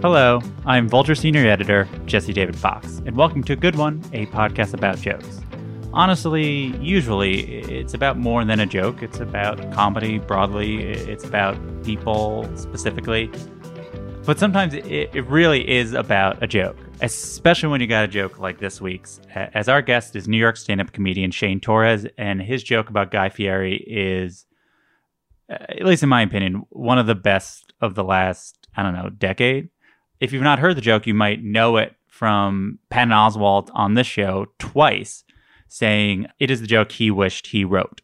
Hello, I'm Vulture Senior Editor Jesse David Fox, and welcome to a Good One, a podcast about jokes. Honestly, usually it's about more than a joke. It's about comedy broadly, it's about people specifically. But sometimes it, it really is about a joke, especially when you got a joke like this week's. As our guest is New York stand up comedian Shane Torres, and his joke about Guy Fieri is, uh, at least in my opinion, one of the best of the last, I don't know, decade. If you've not heard the joke, you might know it from Patton Oswalt on this show twice saying it is the joke he wished he wrote.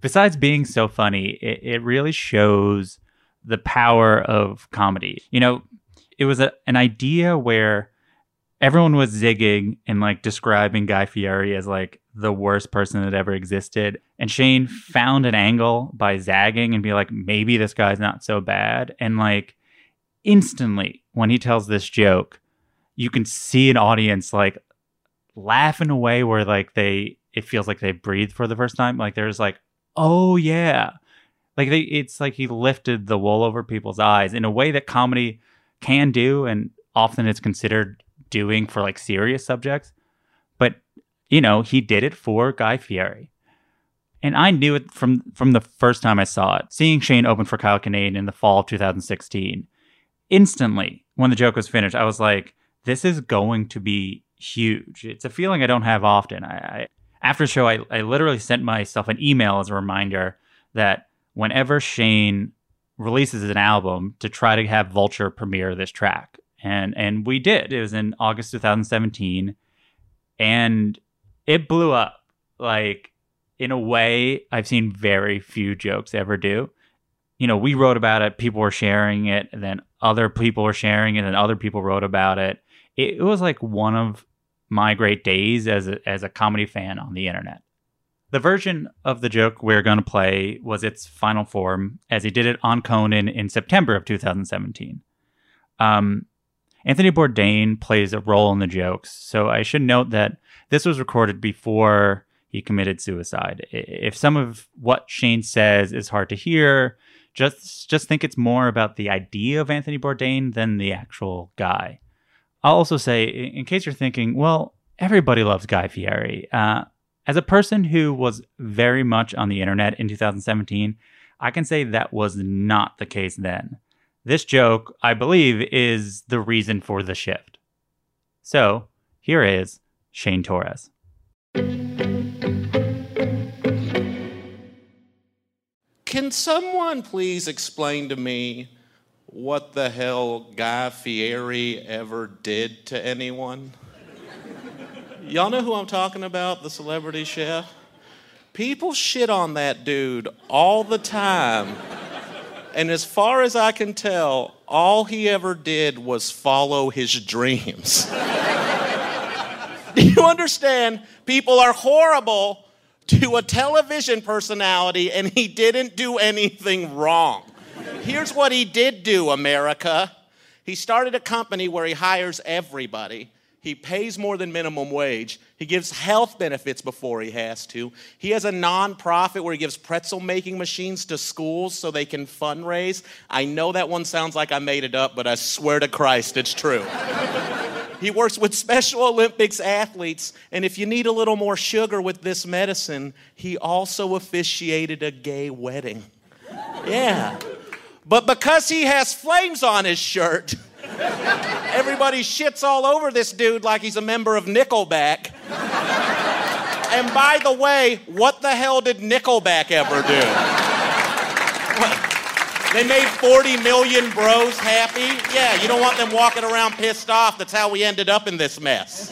Besides being so funny, it, it really shows the power of comedy. You know, it was a, an idea where everyone was zigging and like describing Guy Fieri as like the worst person that ever existed. And Shane found an angle by zagging and be like, maybe this guy's not so bad. And like instantly, when he tells this joke, you can see an audience like laugh in a way where like they it feels like they breathe for the first time. Like there's like, oh yeah. Like they it's like he lifted the wool over people's eyes in a way that comedy can do and often it's considered doing for like serious subjects. But you know, he did it for Guy Fieri. And I knew it from from the first time I saw it. Seeing Shane open for Kyle Kinane in the fall of 2016, instantly when the joke was finished, I was like, this is going to be huge. It's a feeling I don't have often. I, I after the show, I, I literally sent myself an email as a reminder that whenever Shane releases an album, to try to have Vulture premiere this track, and and we did. It was in August 2017, and it blew up. Like in a way, I've seen very few jokes ever do. You know, we wrote about it, people were sharing it, and then other people were sharing it, and other people wrote about it. It, it was like one of my great days as a, as a comedy fan on the internet. The version of the joke we're going to play was its final form as he did it on Conan in September of 2017. Um, Anthony Bourdain plays a role in the jokes, so I should note that this was recorded before he committed suicide. If some of what Shane says is hard to hear, just just think it's more about the idea of Anthony Bourdain than the actual guy. I'll also say, in case you're thinking, well, everybody loves Guy Fieri. Uh, as a person who was very much on the internet in 2017, I can say that was not the case then. This joke, I believe, is the reason for the shift. So, here is Shane Torres. Can someone please explain to me what the hell Guy Fieri ever did to anyone? Y'all know who I'm talking about, the celebrity chef? People shit on that dude all the time. And as far as I can tell, all he ever did was follow his dreams. Do you understand? People are horrible to a television personality, and he didn't do anything wrong. Here's what he did do, America. He started a company where he hires everybody. He pays more than minimum wage. He gives health benefits before he has to. He has a nonprofit where he gives pretzel making machines to schools so they can fundraise. I know that one sounds like I made it up, but I swear to Christ, it's true. he works with Special Olympics athletes, and if you need a little more sugar with this medicine, he also officiated a gay wedding. Yeah. But because he has flames on his shirt, everybody shits all over this dude like he's a member of Nickelback. And by the way, what the hell did Nickelback ever do? What? They made 40 million bros happy? Yeah, you don't want them walking around pissed off. That's how we ended up in this mess.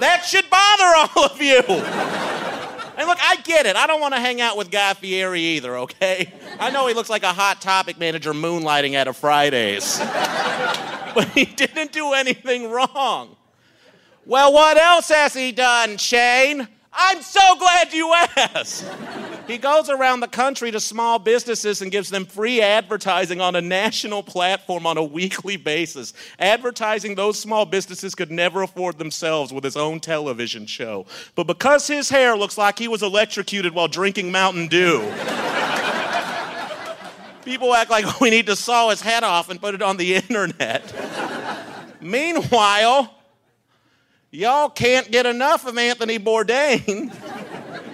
that should bother all of you. And look, I get it. I don't want to hang out with Guy Fieri either, okay? I know he looks like a hot topic manager moonlighting at a Fridays. but he didn't do anything wrong. Well, what else has he done, Shane? I'm so glad you asked. He goes around the country to small businesses and gives them free advertising on a national platform on a weekly basis. Advertising those small businesses could never afford themselves with his own television show. But because his hair looks like he was electrocuted while drinking Mountain Dew, people act like we need to saw his head off and put it on the internet. Meanwhile, y'all can't get enough of Anthony Bourdain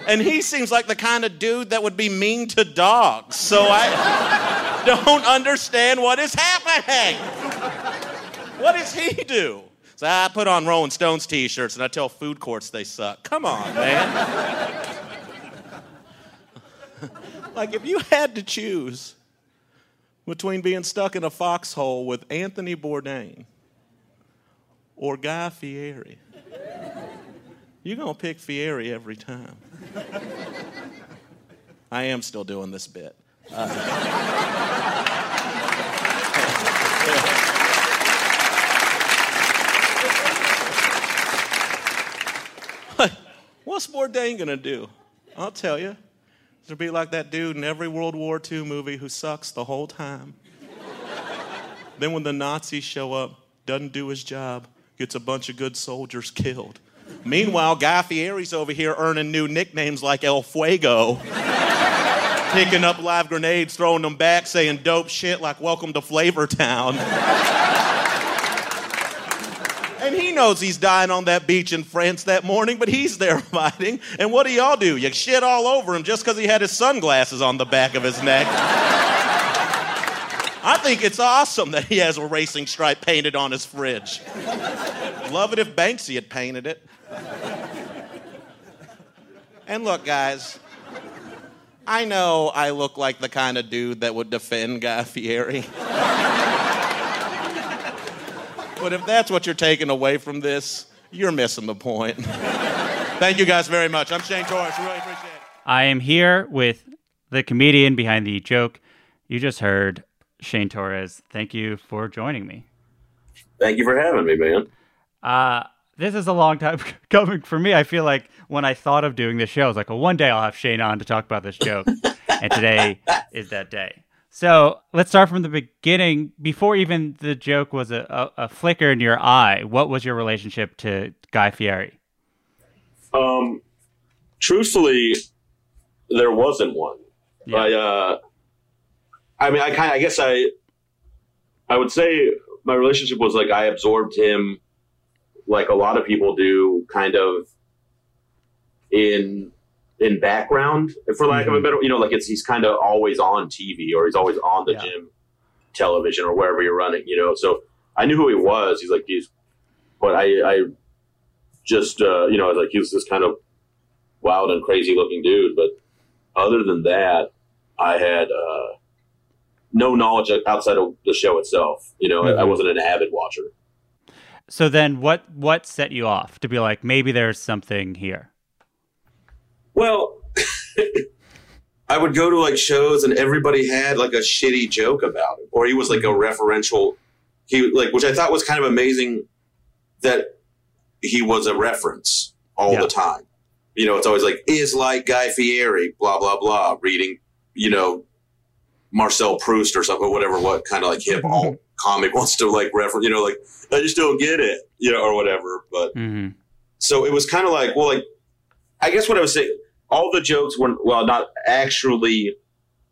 and he seems like the kind of dude that would be mean to dogs. So I don't understand what is happening. What does he do? So I put on Rolling Stones t shirts and I tell food courts they suck. Come on, man. like, if you had to choose between being stuck in a foxhole with Anthony Bourdain or Guy Fieri, you're going to pick Fieri every time. I am still doing this bit. Uh, What's Bourdain gonna do? I'll tell you. It'll be like that dude in every World War II movie who sucks the whole time. then when the Nazis show up, doesn't do his job, gets a bunch of good soldiers killed. Meanwhile, Guy Fieri's over here earning new nicknames like El Fuego. Picking up live grenades, throwing them back, saying dope shit like welcome to Flavor Town. and he knows he's dying on that beach in France that morning, but he's there fighting. And what do y'all do? You shit all over him just because he had his sunglasses on the back of his neck. I think it's awesome that he has a racing stripe painted on his fridge. Love it if Banksy had painted it. And look, guys, I know I look like the kind of dude that would defend Guy Fieri. but if that's what you're taking away from this, you're missing the point. Thank you guys very much. I'm Shane Torres. Really appreciate it. I am here with the comedian behind the joke you just heard, Shane Torres. Thank you for joining me. Thank you for having me, man. Uh, this is a long time coming for me. I feel like when I thought of doing this show, I was like, well, one day I'll have Shane on to talk about this joke. and today is that day. So let's start from the beginning. Before even the joke was a, a, a, flicker in your eye, what was your relationship to Guy Fieri? Um, truthfully, there wasn't one. Yeah. I, uh, I mean, I kind I guess I, I would say my relationship was like I absorbed him like a lot of people do, kind of in in background, for lack mm-hmm. of a mm-hmm. better, you know, like it's he's kind of always on TV or he's always on the yeah. gym television or wherever you're running, you know. So I knew who he was. He's like he's, but I I just uh, you know I was like he was this kind of wild and crazy looking dude. But other than that, I had uh, no knowledge outside of the show itself. You know, mm-hmm. I, I wasn't an avid watcher. So then what what set you off to be like maybe there's something here? Well, I would go to like shows and everybody had like a shitty joke about it or he was like a mm-hmm. referential he like which I thought was kind of amazing that he was a reference all yeah. the time. You know, it's always like is like Guy Fieri, blah blah blah, reading, you know, Marcel Proust or something, or whatever, what kind of like hip alt comic wants to like reference, you know, like I just don't get it, you know, or whatever. But hmm so it was kind of like, well, like I guess what I was saying, all the jokes were well, not actually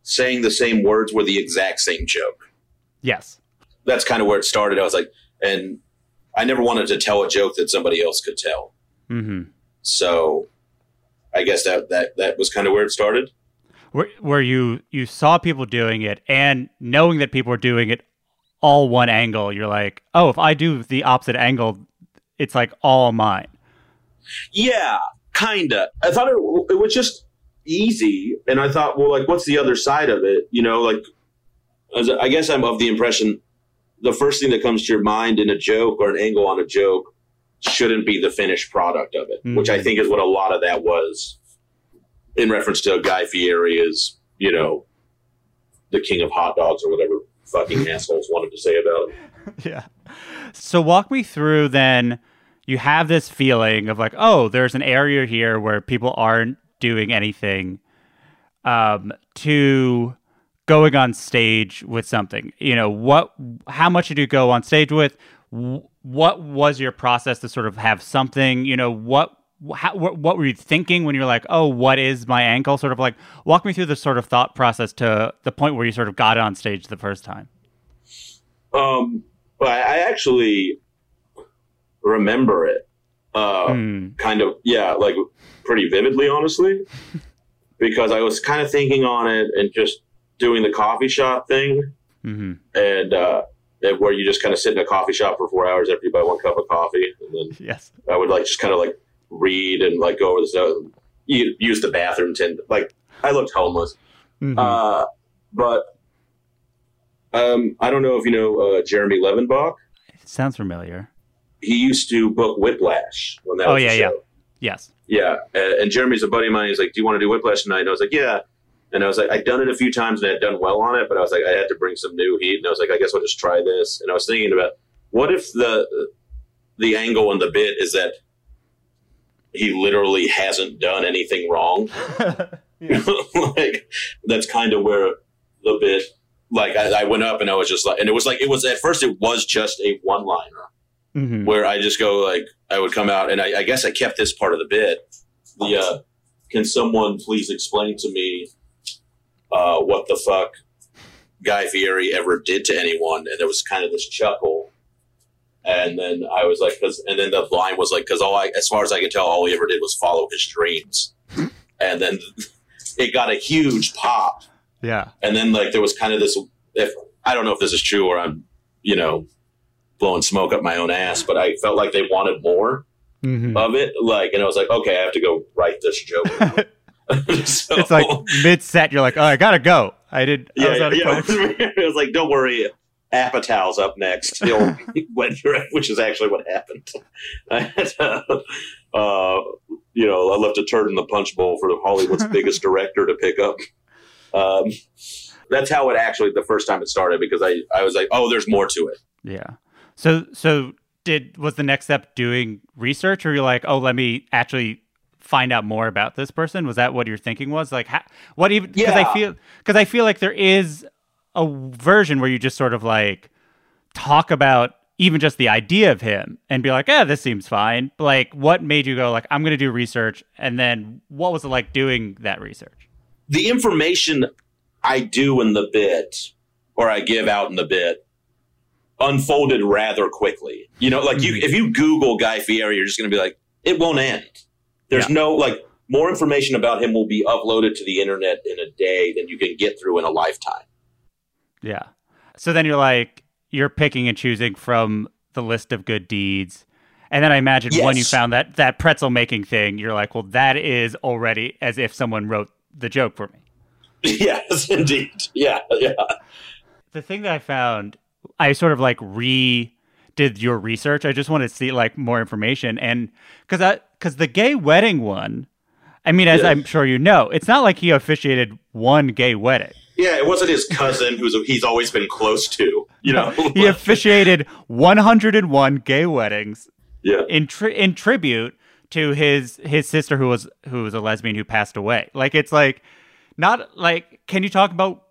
saying the same words were the exact same joke. Yes. That's kind of where it started. I was like, and I never wanted to tell a joke that somebody else could tell. hmm So I guess that that that was kind of where it started. Where, where you you saw people doing it and knowing that people were doing it all one angle, you're like, oh, if I do the opposite angle, it's like all mine. Yeah, kinda. I thought it, it was just easy, and I thought, well, like, what's the other side of it? You know, like, as I guess I'm of the impression the first thing that comes to your mind in a joke or an angle on a joke shouldn't be the finished product of it, which I Mhm. think is what a lot of that was in reference to Guy Fieri is, you know, the king of hot dogs or whatever fucking assholes wanted to say about him. yeah. So walk me through then you have this feeling of like, oh, there's an area here where people aren't doing anything um to going on stage with something. You know, what how much did you go on stage with? What was your process to sort of have something, you know, what how, what, what were you thinking when you're like, oh, what is my ankle? Sort of like, walk me through the sort of thought process to the point where you sort of got on stage the first time. Um, but I actually remember it. Uh, Hmm. kind of yeah like pretty vividly honestly because i was kind of thinking on it and just doing the coffee shop thing hmm and uh and where you just kind of sit in a coffee shop for four hours after you buy one cup of coffee and then Yes. i would like just kind of like read and like go over the stuff use the bathroom tend like i looked homeless Mhm. uh but um i don't know if you know uh jeremy levenbach Sounds familiar. he used to book whiplash when that Oh, was yeah, yeah. Yes. Yeah, and, and Jeremy's a buddy of mine. He's like, "Do you want to do Whiplash tonight?" And I was like, "Yeah." And I was like, I'd done it a few times and I'd done well on it, but I was like, I had to bring some new heat. And I was like, I guess I'll just try this. And I was thinking about what if the the angle and the bit is that he literally hasn't done anything wrong. like that's kind of where the bit. Like I, I went up and I was just like, and it was like it was at first it was just a one liner hmm where I just go like I would come out and I, I guess I kept this part of the bit. The uh, can someone please explain to me uh, what the fuck Guy Fieri ever did to anyone? And there was kind of this chuckle, and then I was like, because and then the line was like, because all I, as far as I could tell, all he ever did was follow his dreams, and then it got a huge pop Yeah. and then like there was kind of this if i don't know if this is true or i'm you know blowing smoke up my own ass but i felt like they wanted more hmm of it like and i was like okay i have to go write this joke So- It's like mid set. You're like, oh, I gotta go. I did. I yeah, was yeah, out of yeah. it was like don't worry Apatow's up next he'll which is actually what happened I had, uh, uh, you know i left a turd in the punch bowl for the hollywood's biggest director to pick up um, that's how it actually the first time it started because i i was like oh there's more to it Yeah. So so did was the next step doing research, or you're like, oh, let me actually find out more about this person? Was that what your thinking was? Like, how, what even? Because I feel because I feel like there is a version where you just sort of like talk about even just the idea of him and be like, yeah, this seems fine. Like, what made you go like, I'm going to do research, and then what was it like doing that research? the information I do in the bit or I give out in the bit unfolded rather quickly. You know, like you Mhm. if you Google Guy Fieri, you're just gonna be like, it won't end. There's Yeah. no like more information about him will be uploaded to the internet in a day than you can get through in a lifetime. Yeah. So then you're like, you're picking and choosing from the list of good deeds. And then I imagine when you found that that pretzel making thing, you're like, well, that is already as if someone wrote the joke for me. yes, indeed. Yeah, yeah. The thing that I found, I sort of like re did your research. I just wanted to see like more information, and because I because the gay wedding one, I mean, as Yeah. I'm sure you know, it's not like he officiated one gay wedding. Yeah, it wasn't his cousin who's he's always been close to. You know, He officiated 101 gay weddings yeah. in tri- in tribute to his his sister who was who was a lesbian who passed away. Like it's like not like can you talk about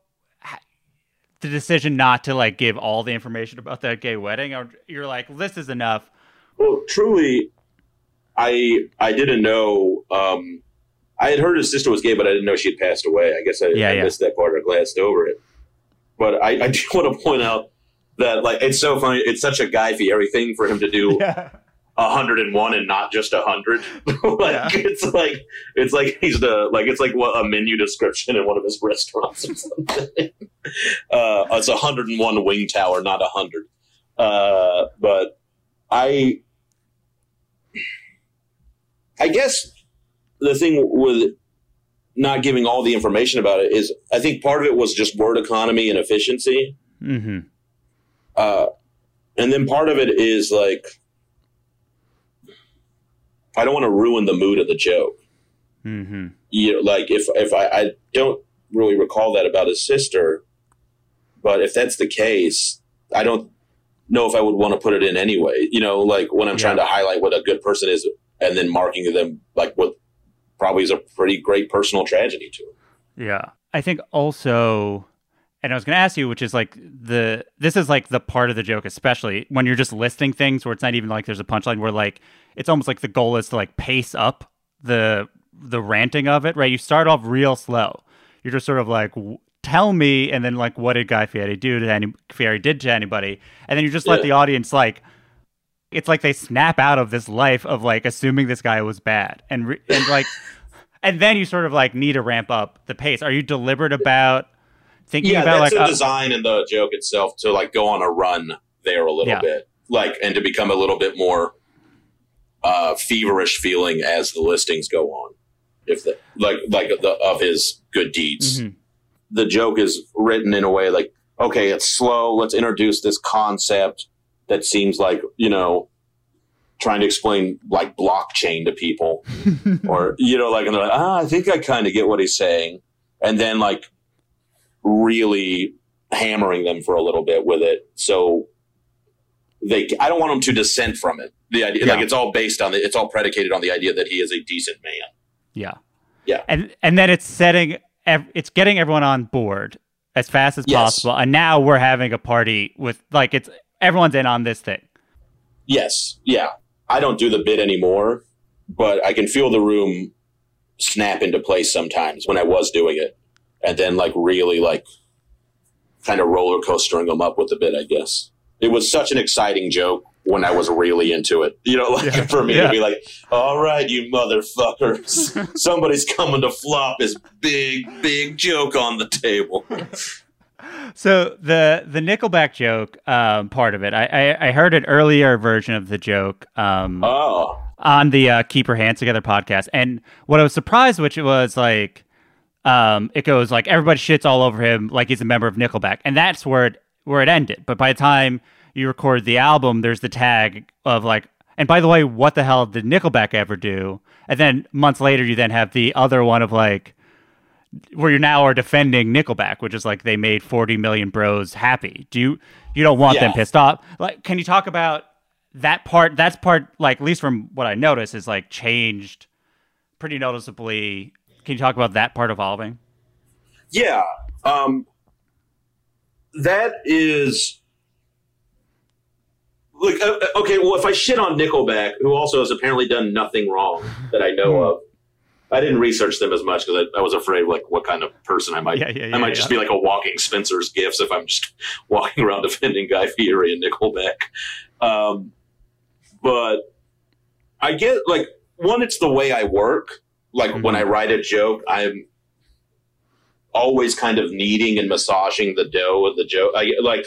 the decision not to like give all the information about that gay wedding, or you're like, this is enough. Well, truly, I I didn't know. Um, I had heard his sister was gay, but I didn't know she had passed away. I guess I, Yeah, I yeah. missed that part or glanced over it. But I, I do want to point out that like it's so funny. It's such a Guy Fieri thing for him to do Yeah. 101 and not just 100 like Yeah. it's like it's like he's the like it's like what a menu description in one of his restaurants or something uh it's 101 wing tower not 100 uh but i i guess the thing with not giving all the information about it is i think part of it was just word economy and efficiency Mm-hmm. uh, and then part of it is like I don't want to ruin the mood of the joke. Mm-hmm. You know, like if if I, I don't really recall that about his sister, but if that's the case, I don't know if I would want to put it in anyway. You know, like when I'm Yeah. trying to highlight what a good person is, and then marking them like what probably is a pretty great personal tragedy to him. Yeah. I think also and I was going to ask you which is like the this is like the part of the joke especially when you're just listing things where it's not even like there's a punchline where like it's almost like the goal is to like pace up the the ranting of it, right? You start off real slow. You're just sort of like w- tell me and then like what did Guy Fieri do to any Fieri did to anybody and then you just let the audience like it's like they snap out of this life of like assuming this guy was bad and re- and like and then you sort of like need to ramp up the pace. Are you deliberate about thinking yeah, about that's like the uh, design and the joke itself to like go on a run there a little Yeah. bit, like and to become a little bit more uh, feverish feeling as the listings go on. If the like like the of his good deeds, Mhm. the joke is written in a way like okay, it's slow. Let's introduce this concept that seems like you know trying to explain like blockchain to people or you know like and they're like ah i think i kind of get what he's saying and then like really hammering them for a little bit with it so they i don't want them to dissent from it the idea Yeah. like it's all based on the it's all predicated on the idea that he is a decent man yeah. Yeah. And and then it's setting it's getting everyone on board as fast as Yes. possible. And now we're having a party with like it's everyone's in on this thing. yes yeah i don't do the bit anymore but i can feel the room snap into place sometimes when i was doing it and then like really like kind of roller coastering them up with the bit i guess it was such an exciting joke when i was really into it you know like Yeah. for me Yeah. to be like all right you motherfuckers somebody's coming to flop this big big joke on the table So the the Nickelback joke um, part of it, I, I I heard an earlier version of the joke um, oh on the uh, Keep Your Hands Together podcast, and what I was surprised, which was like, um, it goes like everybody shits all over him like he's a member of Nickelback, and that's where it where it ended. But by the time you record the album, there's the tag of like, and by the way, what the hell did Nickelback ever do? And then months later, you then have the other one of like, where you now are defending Nickelback, which is like they made 40 million bros happy. Do you you don't want them pissed off? Like, can you talk about that part? That's part like at least from what I noticed is like changed pretty noticeably. Can you talk about that part evolving? Yeah. Um, that is. Like, uh, uh, okay, well, if I shit on Nickelback, who also has apparently done nothing wrong that I know of, I didn't research them as much because I, I was afraid, like, what kind of person I might. Yeah, yeah, I might yeah. just be like a walking Spencer's gifts if I'm just walking around defending Guy Fieri and Nickelback. Um, but I get like one, it's the way I work. Like when I write a joke, I'm always kind of kneading and massaging the dough of the joke. I, like,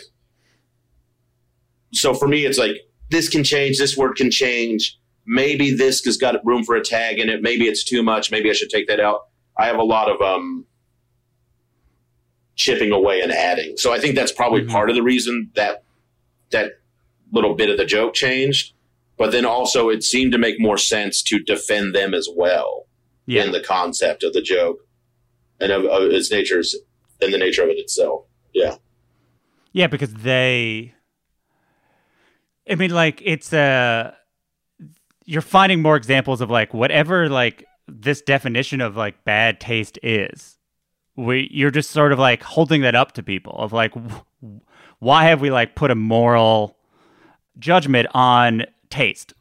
so for me, it's like this can change, this word can change. Maybe this has got room for a tag in it. Maybe it's too much. Maybe I should take that out. I have a lot of um, chipping away and adding. So I think that's probably Mhm. part of the reason that that little bit of the joke changed. But then also, it seemed to make more sense to defend them as well Yeah, in the concept of the joke and of, of its natures and the nature of it itself. Yeah. yeah, because they. I mean, like it's uh you're finding more examples of like whatever like this definition of like bad taste is we you're just sort of like holding that up to people of like why have we like put a moral judgment on taste?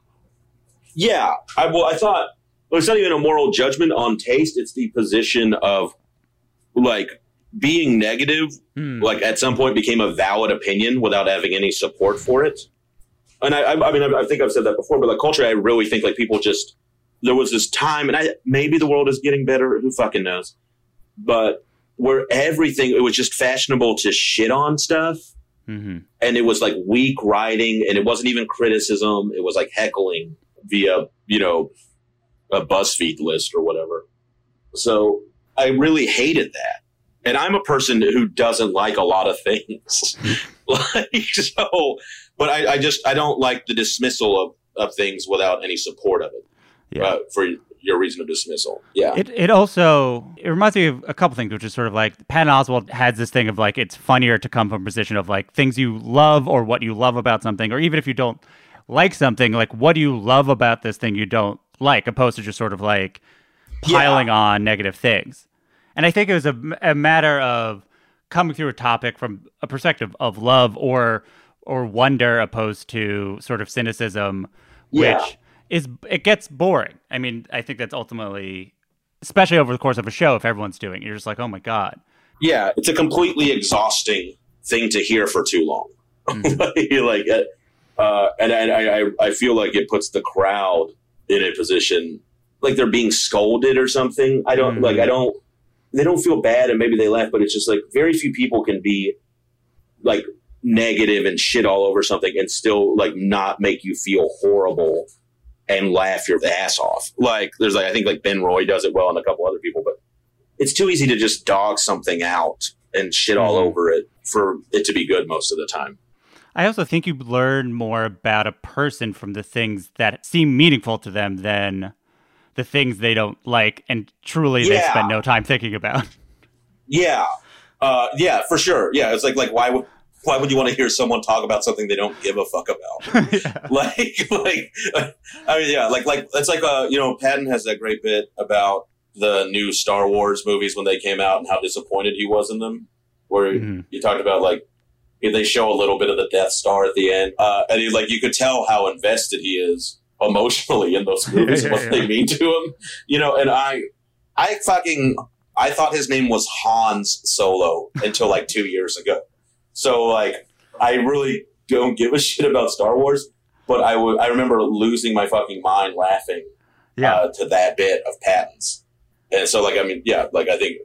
Yeah, I well, I thought well, it's not even a moral judgment on taste. It's the position of like being negative. Hmm. Like at some point became a valid opinion without having any support for it. And I, I, I mean, I, I think I've said that before, but like culture, I really think like people just there was this time, and I maybe the world is getting better. Who fucking knows? But where everything it was just fashionable to shit on stuff Mm-hmm. and it was like weak writing and it wasn't even criticism it was like heckling via you know a buzzfeed list or whatever so i really hated that and i'm a person who doesn't like a lot of things like so but I, I just i don't like the dismissal of, of things without any support of it Yeah. uh, for your reason of dismissal yeah It it also it reminds me of a couple things, which is sort of like Patton Oswalt has this thing of like it's funnier to come from a position of like things you love or what you love about something, or even if you don't like something, like what do you love about this thing you don't like, opposed to just sort of like piling on negative things. And I think it was a, a matter of coming through a topic from a perspective of love or or wonder opposed to sort of cynicism, Yeah. which is it gets boring. I mean, I think that's ultimately, especially over the course of a show, if everyone's doing, it, you're just like, oh my god, yeah, it's a completely exhausting thing to hear for too long. like, uh, uh, and I, I, I feel like it puts the crowd in a position like they're being scolded or something. I don't Mhm. like. I don't. They don't feel bad, and maybe they laugh, but it's just like very few people can be like negative and shit all over something and still like not make you feel horrible and laugh your ass off. Like there's like I think like Ben Roy does it well and a couple other people, but it's too easy to just dog something out and shit all Mhm. over it for it to be good most of the time. I also think you learn more about a person from the things that seem meaningful to them than the things they don't like and truly they spend no time thinking about. Yeah, uh, yeah, for sure. Yeah, it's like like why would why would you want to hear someone talk about something they don't give a fuck about? like like I mean yeah, like like it's like uh you know Patton has that great bit about the new Star Wars movies when they came out and how disappointed he was in them, where Mhm. you talked about like they show a little bit of the Death Star at the end, uh, and he, like you could tell how invested he is emotionally in those movies and Yeah, what yeah, they mean to him, you know. And I, I fucking, I thought his name was Hans Solo until like two years ago. So like, I really don't give a shit about Star Wars, but I I remember losing my fucking mind laughing Yeah. uh, to that bit of Patton's. And so, like, I mean, yeah, like, I think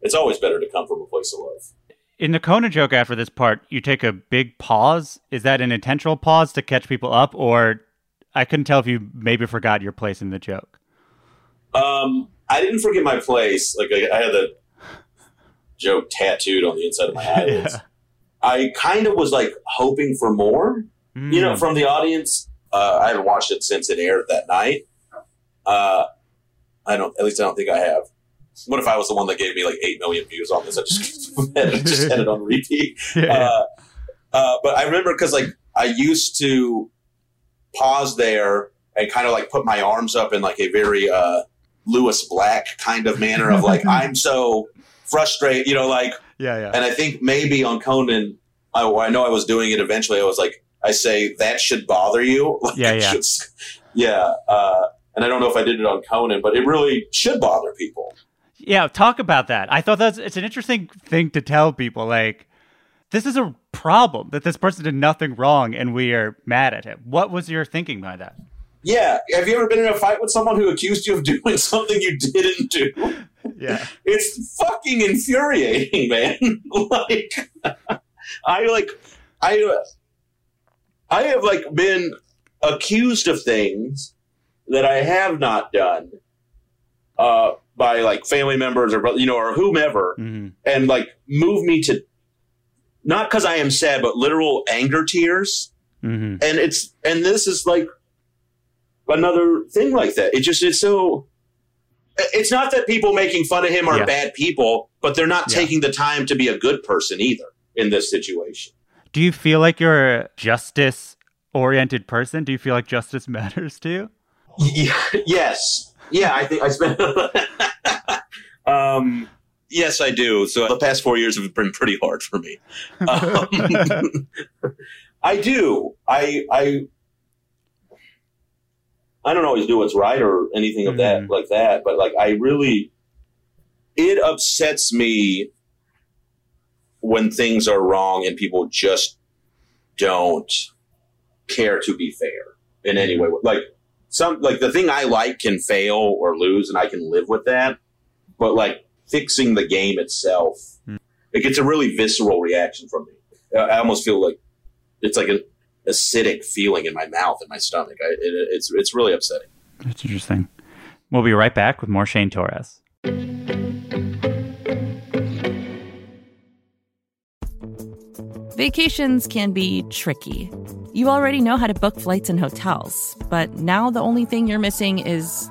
it's always better to come from a place of love. In the Conan joke after this part, you take a big pause. Is that an intentional pause to catch people up, or I couldn't tell if you maybe forgot your place in the joke? Um, I didn't forget my place. Like, I, I had the joke tattooed on the inside of my eyelids. Yeah. I kind of was like hoping for more, you know, Mm. from the audience. Uh, I haven't watched it since it aired that night. Uh, I don't, at least I don't think I have. What if I was the one that gave me like 8 million views on this? I just, had, just had it on repeat. Yeah. Uh, uh, but I remember because like I used to pause there and kind of like put my arms up in like a very uh, Lewis Black kind of manner of like I'm so frustrated, you know, like. yeah, yeah. And I think maybe on Conan, I, I know I was doing it eventually. I was like, I say that should bother you. Like, Yeah, yeah. should- yeah. Uh, and I don't know if I did it on Conan, but it really should bother people. Yeah, talk about that. I thought that's it's an interesting thing to tell people. Like, this is a problem that this person did nothing wrong, and we are mad at him. What was your thinking by that? Yeah. Have you ever been in a fight with someone who accused you of doing something you didn't do? Yeah, it's fucking infuriating, man. like, I like, I, I have like been accused of things that I have not done, uh, by like family members or you know or whomever, hmm and like move me to not because I am sad, but literal anger tears hmm and it's and this is like another thing like that. It just it's so. It's not that people making fun of him are Yeah. bad people, but they're not Yeah. taking the time to be a good person either in this situation. Do you feel like you're a justice oriented person? Do you feel like justice matters to you? Y- yes, yeah, I think I spent. um, yes, I do. So the past four years have been pretty hard for me. Um, I do. I I I don't always do what's right or anything of that Mhm. like that, but like I really it upsets me when things are wrong and people just don't care to be fair in any way. Like some like the thing I like can fail or lose and I can live with that. But like fixing the game itself, hmm. it gets a really visceral reaction from me. I I almost feel like it's like an acidic feeling in my mouth and my stomach. I, it, it's it's really upsetting. That's interesting. We'll be right back with more Shane Torres. Vacations can be tricky. You already know how to book flights and hotels, but now the only thing you're missing is,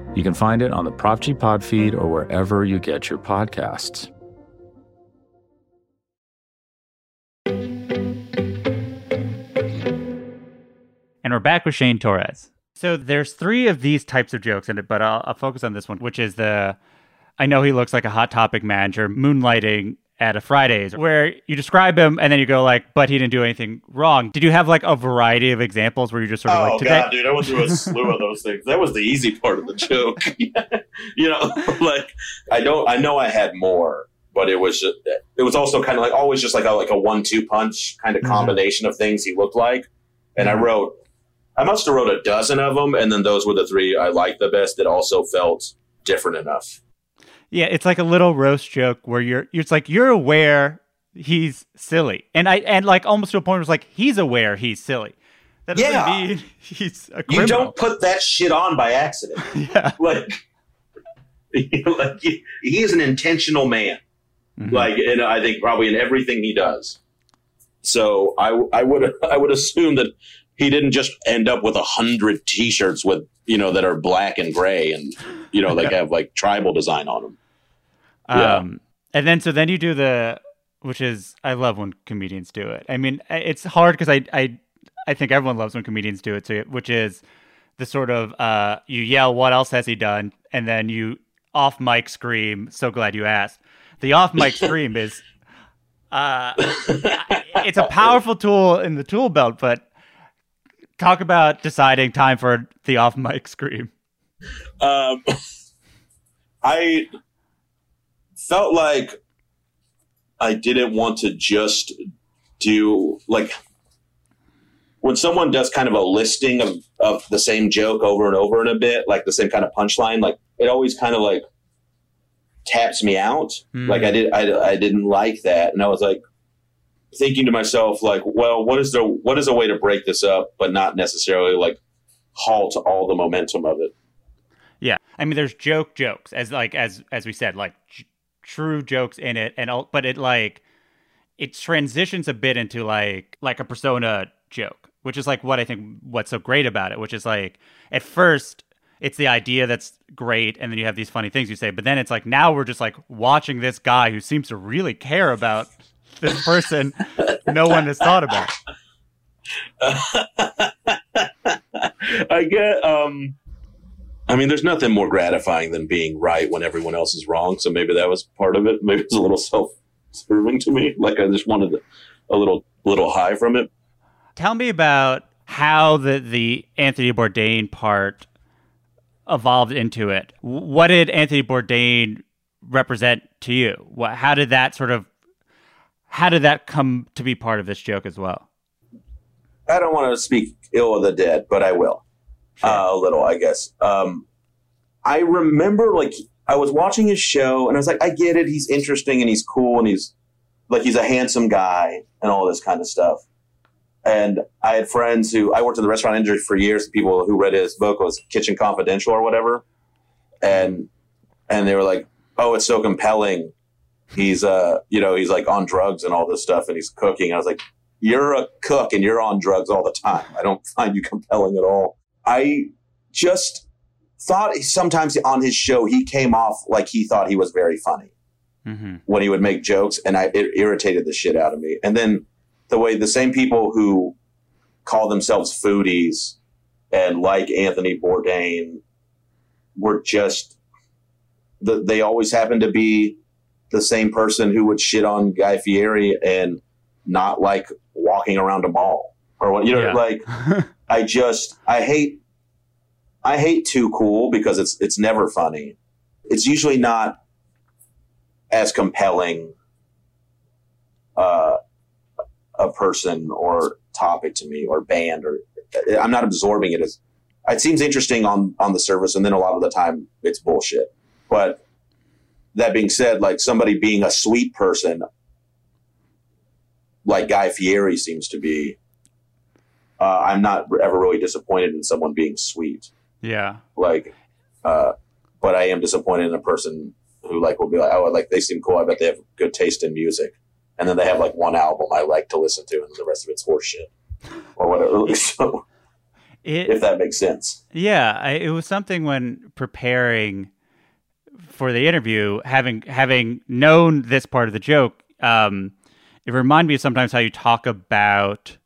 You can find it on the Prop G Pod feed or wherever you get your podcasts. And we're back with Shane Torres. So there's three of these types of jokes in it, but I'll, I'll focus on this one, which is the I know he looks like a hot topic manager moonlighting at a Fridays, where you describe him and then you go like, but he didn't do anything wrong. Did you have like a variety of examples where you just sort of Oh like today? god, dude! I went through a slew of those things. That was the easy part of the joke. you know, like I don't. I know I had more, but it was. Just, it was also kind of like always just like a like a one-two punch kind of Mhm. combination of things he looked like. And I wrote. I must have wrote a dozen of them, and then those were the three I liked the best that also felt different enough. Yeah, it's like a little roast joke where you're it's like you're aware he's silly. And I and like almost to a point where it's like he's aware he's silly. That doesn't Yeah. mean he's a criminal. You don't put that shit on by accident. yeah. like, like he, he is an intentional man. Mhm. Like, and I think probably in everything he does. So I, I would, I would assume that he didn't just end up with a hundred T-shirts with you know that are black and gray and you know like have like tribal design on them. Yeah. Um, and then so then you do the, which is I love when comedians do it. I mean, it's hard because I I I think everyone loves when comedians do it too, which is the sort of uh you yell what else has he done, and then you off mic scream. So glad you asked. The off mic scream is. Uh, it's a powerful tool in the tool belt, but talk about deciding time for the off mic scream. Um, I felt like I didn't want to just do like when someone does kind of a listing of, of the same joke over and over in a bit, like the same kind of punchline, like it always kind of like taps me out. Hmm. Like I did, I, I didn't like that, and I was like thinking to myself, like, well, what is the what is a way to break this up, but not necessarily like halt all the momentum of it. Yeah, I mean, there's joke jokes as like as as we said, like j- true jokes in it, and all, but it like it transitions a bit into like like a persona joke, which is like what I think what's so great about it, which is like at first it's the idea that's great, and then you have these funny things you say. But then it's like now we're just like watching this guy who seems to really care about this person no one has thought about. I get. Um, I mean, there's nothing more gratifying than being right when everyone else is wrong. So maybe that was part of it. Maybe it's a little self-serving to me. Like I just wanted a little little high from it. Tell me about how the the Anthony Bourdain part evolved into it. What did Anthony Bourdain represent to you? What, how did that sort of how did that come to be part of this joke as well? I don't want to speak ill of the dead, but I will uh, a little, I guess. Um, I remember like I was watching his show and I was like, I get it. He's interesting and he's cool and he's like he's a handsome guy and all this kind of stuff. And I had friends who I worked in the restaurant industry for years. People who read his book was Kitchen Confidential or whatever, and and they were like, "Oh, it's so compelling." He's uh, you know, he's like on drugs and all this stuff, and he's cooking. I was like, "You're a cook and you're on drugs all the time. I don't find you compelling at all." I just thought sometimes on his show he came off like he thought he was very funny mm-hmm. when he would make jokes, and I it irritated the shit out of me. And then the way the same people who call themselves foodies and like Anthony Bourdain were just the, they always happen to be the same person who would shit on Guy Fieri and not like walking around a mall or what you know yeah. like I just I hate I hate too cool because it's it's never funny. It's usually not as compelling uh, a person or topic to me or band or I'm not absorbing it as it seems interesting on on the surface and then a lot of the time it's bullshit. But that being said, like somebody being a sweet person like Guy Fieri seems to be, uh, I'm not ever really disappointed in someone being sweet. Yeah. Like, uh, but I am disappointed in a person who like will be like, oh, like they seem cool. I bet they have good taste in music and then they have like one album I like to listen to, and the rest of it's horseshit or whatever. So, it, if that makes sense, yeah, I, it was something when preparing for the interview, having having known this part of the joke, um, it reminded me sometimes how you talk about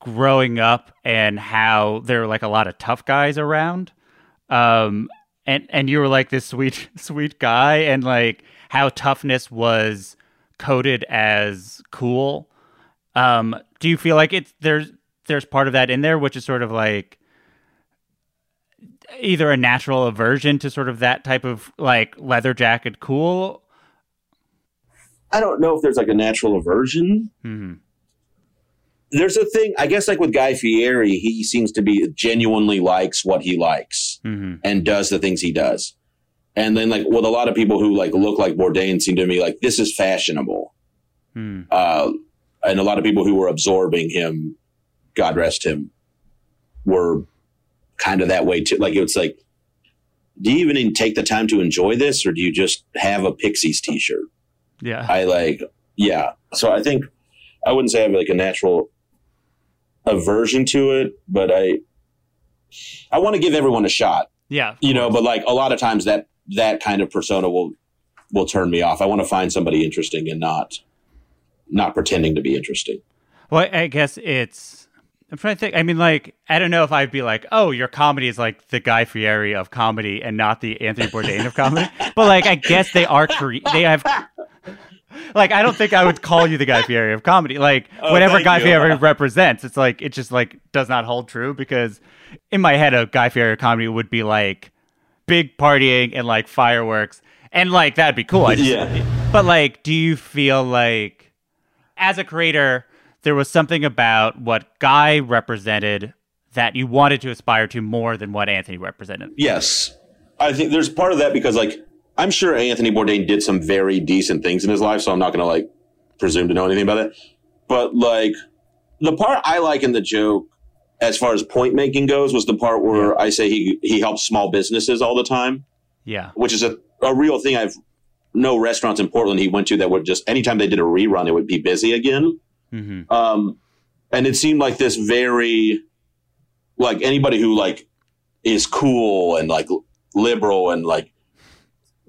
growing up and how there were like a lot of tough guys around. Um, and and you were like this sweet sweet guy and like how toughness was coded as cool. Um, do you feel like it's there's there's part of that in there, which is sort of like either a natural aversion to sort of that type of like leather jacket cool? I don't know if there's like a natural aversion. Mm-hmm. There's a thing, I guess, like with Guy Fieri, he seems to be genuinely likes what he likes mm-hmm. and does the things he does. And then like with a lot of people who like look like Bourdain seem to me like this is fashionable. Hmm. Uh, and a lot of people who were absorbing him, God rest him, were kind of that way too. Like it's like, do you even take the time to enjoy this, or do you just have a Pixies T-shirt? Yeah, I like. Yeah, so I think I wouldn't say I have like a natural aversion to it, but I I want to give everyone a shot. Yeah, you know, but like a lot of times that that kind of persona will will turn me off. I want to find somebody interesting and not not pretending to be interesting. Well, I guess it's. I'm trying to think. I mean, like, I don't know if I'd be like, "Oh, your comedy is like the Guy Fieri of comedy and not the Anthony Bourdain of comedy." But like, I guess they are. Cre- they have. Like, I don't think I would call you the Guy Fieri of comedy. Like, oh, whatever Guy you. Fieri represents, it's like it just like does not hold true because in my head, a Guy Fieri of comedy would be like big partying and like fireworks, and like that'd be cool. Just, yeah. But like, do you feel like, as a creator, there was something about what Guy represented that you wanted to aspire to more than what Anthony represented? Yes, I think there's part of that because like I'm sure Anthony Bourdain did some very decent things in his life, so I'm not going to like presume to know anything about it. But like the part I like in the joke as far as point making goes was the part where yeah. I say he he helps small businesses all the time. Yeah, which is a, a real thing. I've no restaurants in Portland he went to that would just anytime they did a rerun, it would be busy again. Mm-hmm. Um, and it seemed like this very like anybody who like is cool and like liberal and like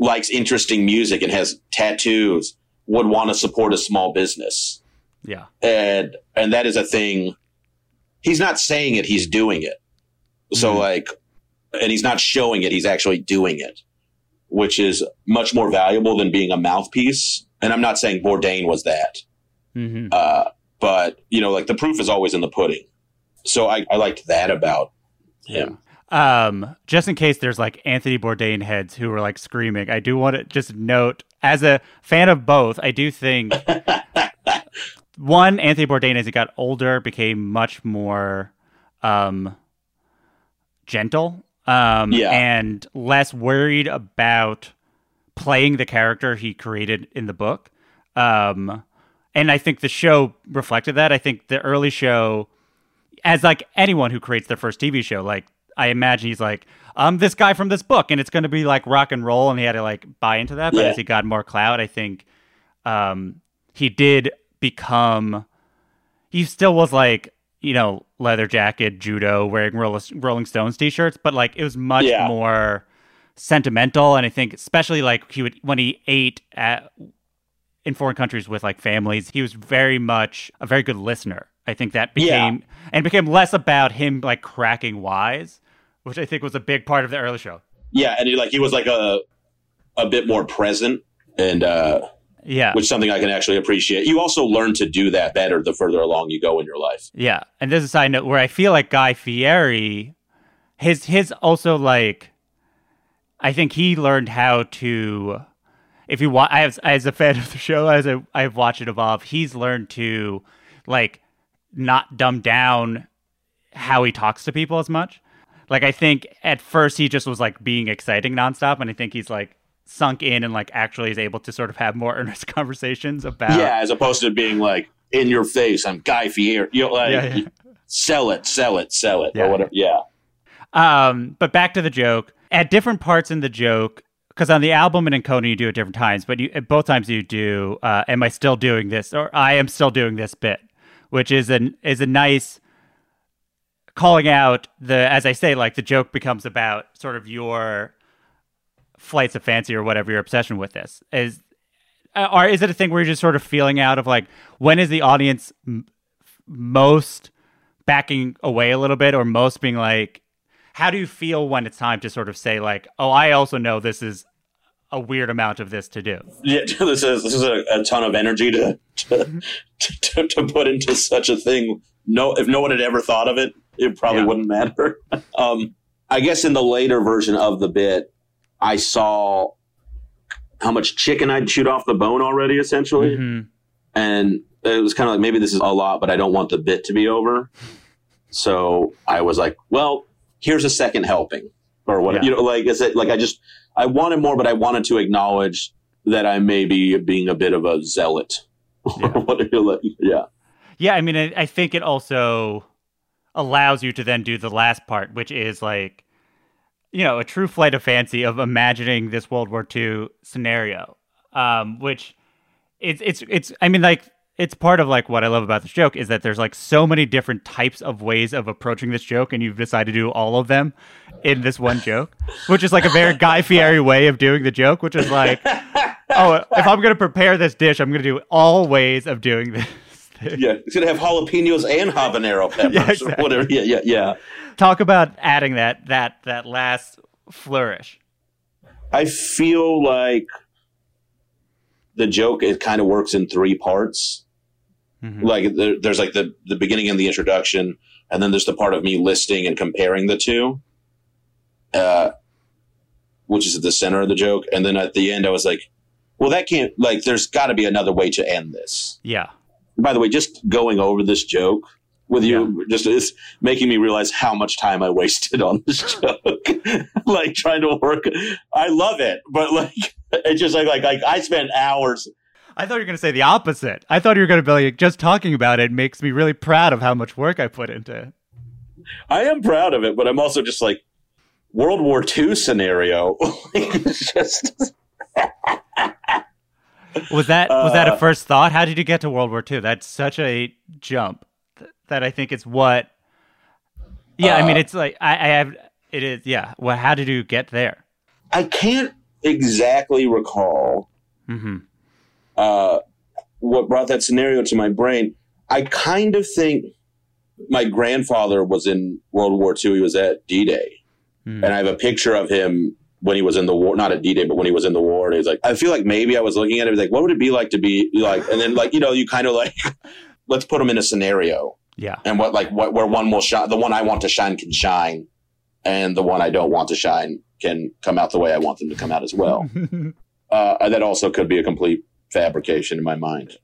likes interesting music and has tattoos would want to support a small business. Yeah. And and that is a thing he's not saying it, he's doing it. So Mhm. like and he's not showing it, he's actually doing it, which is much more valuable than being a mouthpiece. And I'm not saying Bourdain was that. hmm Uh, but you know, like the proof is always in the pudding. So I, I liked that about him. Um, just in case there's like Anthony Bourdain heads who were like screaming, I do want to just note as a fan of both, I do think one Anthony Bourdain as he got older became much more um gentle um Yeah. and less worried about playing the character he created in the book. Um and I think the show reflected that. I think the early show as like anyone who creates their first TV show, like I imagine he's like, I'm this guy from this book, and it's going to be like rock and roll, and he had to like buy into that. But Yeah. as he got more clout, I think um, he did become. He still was like you know leather jacket, judo, wearing Rolling Stones t-shirts, but like it was much Yeah. more sentimental, and I think especially like he would when he ate at in foreign countries with like families, he was very much a very good listener. I think that Yeah. became and became less about him like cracking wise, which I think was a big part of the early show. Yeah, and he like he was like a a bit more present and uh Yeah. which is something I can actually appreciate. You also learn to do that better the further along you go in your life. Yeah, and there's a side note where I feel like Guy Fieri, his his also like, I think he learned how to. If you watch, I have as a fan of the show, as I I've watched it evolve, he's learned to like not dumb down how he talks to people as much. Like I think at first he just was like being exciting nonstop, and I think he's like sunk in and like actually is able to sort of have more earnest conversations about yeah, as opposed to being like in your face, I'm Guy Fieri. You know, like Yeah, yeah. sell it, sell it, sell it, Yeah, or whatever. Yeah. Um, but back to the joke. At different parts in the joke, because on the album and in Conan you do it different times, but you both times you do. Uh, am I still doing this, or I am still doing this bit, which is an is a nice calling out the as I say, like the joke becomes about sort of your flights of fancy or whatever your obsession with this is. uh, Or is it a thing where you're just sort of feeling out of like when is the audience m- most backing away a little bit or most being like how do you feel when it's time to sort of say like oh i also know this is a weird amount of this to do Yeah, this is this is a, a ton of energy to to, to to put into such a thing. No, if no one had ever thought of it, it probably Yeah. wouldn't matter. um, I guess in the later version of the bit, I saw how much chicken I'd chewed off the bone already, essentially, Mhm. and it was kind of like maybe this is a lot, but I don't want the bit to be over. So I was like, well, here's a second helping, or what Yeah. you know, like is it like I just I wanted more, but I wanted to acknowledge that I may be being a bit of a zealot. Yeah. What are you like- yeah. yeah i mean I, I think it also allows you to then do the last part which is like you know a true flight of fancy of imagining this world war ii scenario um which it's it's it's i mean like it's part of like what i love about this joke is that there's like so many different types of ways of approaching this joke and you've decided to do all of them in this one joke which is like a very guy fieri way of doing the joke which is like oh if i'm going to prepare this dish i'm going to do all ways of doing this Yeah. It's gonna have jalapenos and habanero peppers Yeah, or whatever. Yeah, yeah, yeah. talk about adding that that that last flourish I feel like the joke it kind of works in three parts. Mhm. Like there, there's like the the beginning and the introduction, and then there's the part of me listing and comparing the two, uh, which is at the center of the joke. And then at the end, I was like, "Well, that can't like. There's got to be another way to end this." yeah By the way, just going over this joke with you just is making me realize how much time I wasted on this joke. like trying to work. I love it, but like it's just like like, like I spent hours. I thought you were going to say the opposite. I thought you were going to be like, just talking about it makes me really proud of how much work I put into it. I am proud of it, but I'm also just like World War II scenario. just Was that was that a Uh, first thought? How did you get to World War II? That's such a jump th- that I think it's what. Yeah, I mean, Uh, it's like I, I have It is, yeah. Well, how did you get there? I can't exactly recall Mm-hmm. Uh, what brought that scenario to my brain. I kind of think my grandfather was in World War II. He was at D Day. Hmm. And I have a picture of him when he was in the war, not at D Day, but when he was in the war. And he's like, I feel like maybe I was looking at it, like, what would it be like to be like, and then like, you know, you kind of like, let's put him in a scenario Yeah. and what, like, what, where one will shine, the one I want to shine can shine, and the one I don't want to shine can come out the way I want them to come out as well. uh, that also could be a complete fabrication in my mind.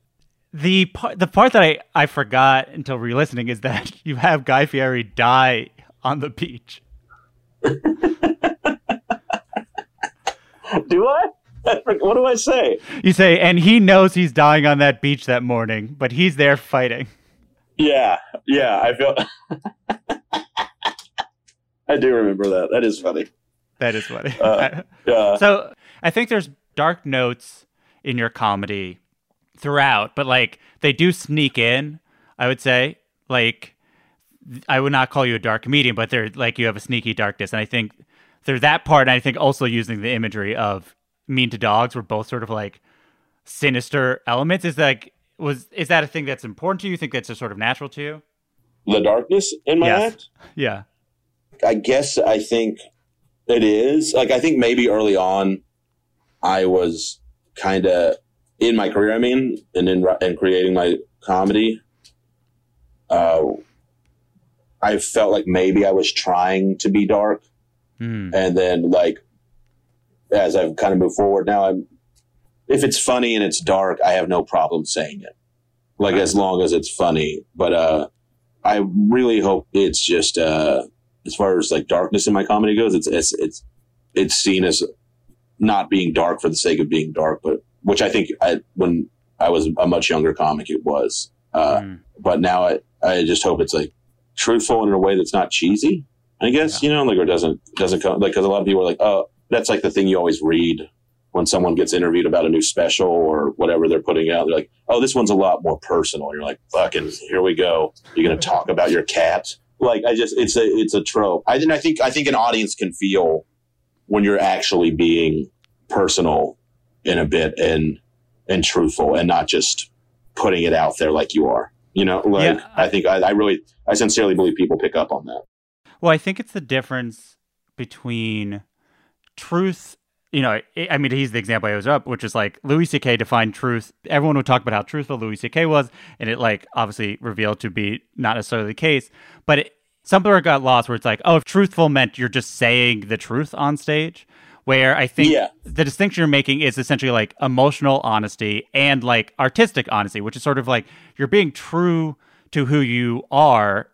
The part, the part that I, I forgot until re-listening is that you have Guy Fieri die on the beach. Do I? What do I say? You say, and he knows he's dying on that beach that morning, but he's there fighting. Yeah, yeah. I feel. I do remember that. That is funny. That is funny. Uh, Yeah. so I think there's dark notes in your comedy throughout, but like they do sneak in. I would say, like, I would not call you a dark comedian, but they're like you have a sneaky darkness, and I think there's that part. And I think also using the imagery of Mean to Dogs were both sort of like sinister elements. Is like was is that a thing that's important to you? you think that's just sort of natural to you? the darkness in my Yes. act. Yeah. I guess I think it is. Like I think maybe early on, I was kind of in my career. I mean, and in in creating my comedy, uh, I felt like maybe I was trying to be dark, Hmm. and then like as I've kind of moved forward now, I'm if it's funny and it's dark, I have no problem saying it. Like as long as it's funny, but uh, I really hope it's just uh, as far as like darkness in my comedy goes, it's it's it's it's seen as not being dark for the sake of being dark, but which I think I, when I was a much younger comic, it was. Uh, Hmm. But now I I just hope it's like truthful in a way that's not cheesy. I guess you know, like or doesn't doesn't come like because a lot of people are like, oh, that's like the thing you always read when someone gets interviewed about a new special or whatever they're putting out. They're like, oh, this one's a lot more personal. You're like, fucking, here we go. You're gonna talk about your cat. Like I just, it's a it's a trope. I and I think I think an audience can feel when you're actually being personal in a bit and and truthful and not just putting it out there like you are. You know, like Yeah, I, think I, I really, I sincerely believe people pick up on that. Well, I think it's the difference between truth. You know, I I mean, he's the example I was up, which is like Louis C.K. defined truth. Everyone would talk about how truthful Louis C.K. was, and it like obviously revealed to be not necessarily the case. But it, somewhere it got lost where it's like, oh, if truthful meant you're just saying the truth on stage. Where I think Yeah. the distinction you're making is essentially like emotional honesty and like artistic honesty, which is sort of like you're being true to who you are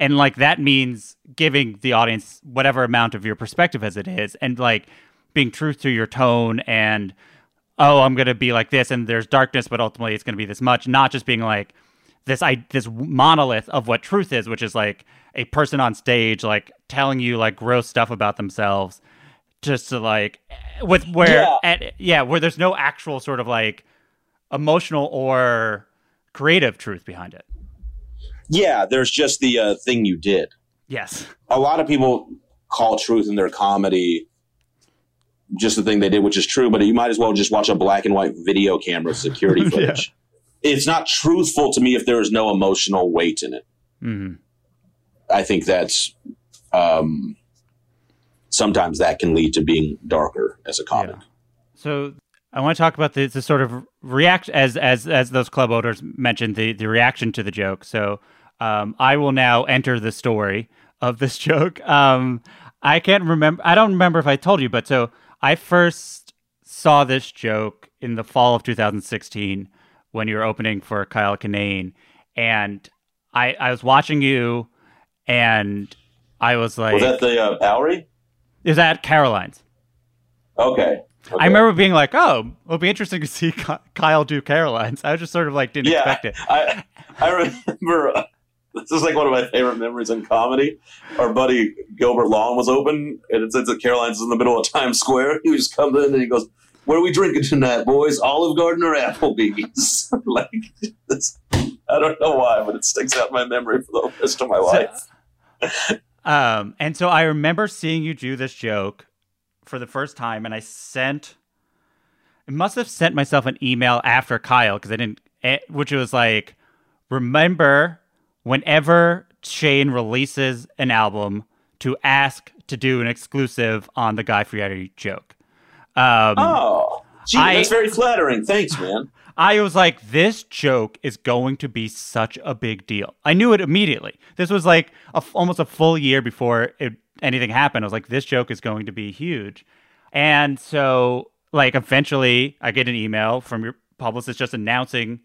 and like that means giving the audience whatever amount of your perspective as it is and like being true to your tone and oh i'm gonna be like this and there's darkness but ultimately it's gonna be this much not just being like this i this monolith of what truth is which is like a person on stage like telling you like gross stuff about themselves just to like with where Yeah. at, yeah where there's no actual sort of like emotional or creative truth behind it Yeah, there's just the uh, thing you did. yes a lot of people call truth in their comedy just the thing they did, which is true, but you might as well just watch a black and white video camera security footage. It's not truthful to me if there is no emotional weight in it. hmm I think that's um, sometimes that can lead to being darker as a comic. Yeah. So I want to talk about the, the sort of react as as as those club owners mentioned the the reaction to the joke. So um, I will now enter the story of this joke. Um, I can't remember. I don't remember if I told you, but so I first saw this joke in the fall of 2016 when you were opening for Kyle Kinane, and I I was watching you, and I was like, Was that the uh, Bowery? "Is that Caroline's?" Okay. I remember being like, "Oh, it'll be interesting to see Kyle do Carolines." I just sort of like didn't Yeah, expect it. I I remember. Uh, this is like one of my favorite memories in comedy. Our buddy Gilbert Long was open, and it says that Caroline's in the middle of Times Square. He just comes in and he goes, "What are we drinking tonight, boys? Olive Garden or Applebee's?" like, this, I don't know why, but it sticks out in my memory for the rest of my life. Um, and so I remember seeing you do this joke for the first time, and I sent. I must have sent myself an email after Kyle because I didn't, eh, which was like, remember whenever Shane releases an album to ask to do an exclusive on the Guy Fieri joke. Um, Oh, gee, I- that's very flattering. Thanks, man. I was like, this joke is going to be such a big deal. I knew it immediately. This was like a almost a full year before it, anything happened. I was like, this joke is going to be huge. And so, like, eventually I get an email from your publicist just announcing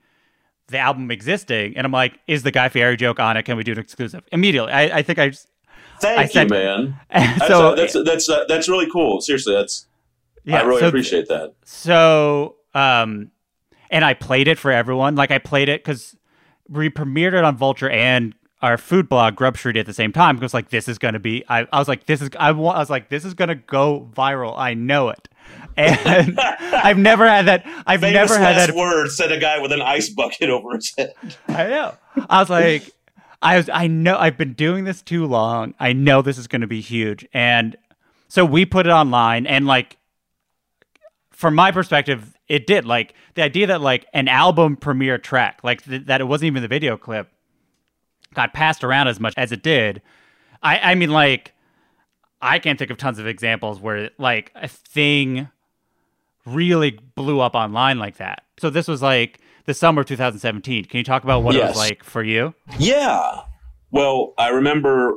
the album existing. And I'm like, is the Guy Fieri joke on it? Can we do an exclusive? Immediately. I, I think I just. Thank I you, said- man. That's, so, uh, that's that's uh, that's really cool. Seriously, that's yeah, I really so- appreciate that. So, um, and I played it for everyone. Like I played it because we premiered it on Vulture and our food blog Grub Street at the same time. Because like this is gonna be, I, I was like, this is, I want, I was like, this is gonna go viral. I know it. And I've never had that. I've never had that. word said a guy with an ice bucket over his head. I know. I was like, I was, I know, I've been doing this too long. I know this is going to be huge. And so we put it online, and like, from my perspective, it did. Like, the idea that like an album premiere track, like th- that it wasn't even the video clip, got passed around as much as it did. I, I mean, like, I can't think of tons of examples where like a thing really blew up online like that. So this was like the summer of 2017. Can you talk about what it was like for you? Yeah. Well, I remember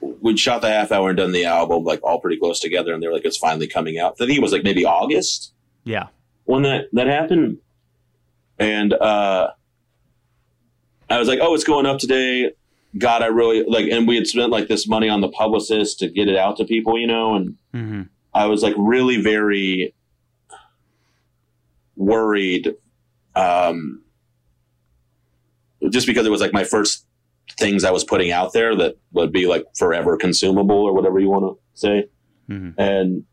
we'd shot the half hour and done the album like all pretty close together, and they were like, "It's finally coming out." I think it was like maybe August Yeah. when that that happened, and uh, I was like, "Oh, it's going up today." God, I really like, and we had spent like this money on the publicist to get it out to people, you know, and Mm-hmm. I was like really very worried, um, just because it was like my first things I was putting out there that would be like forever consumable or whatever you want to say. Mhm. And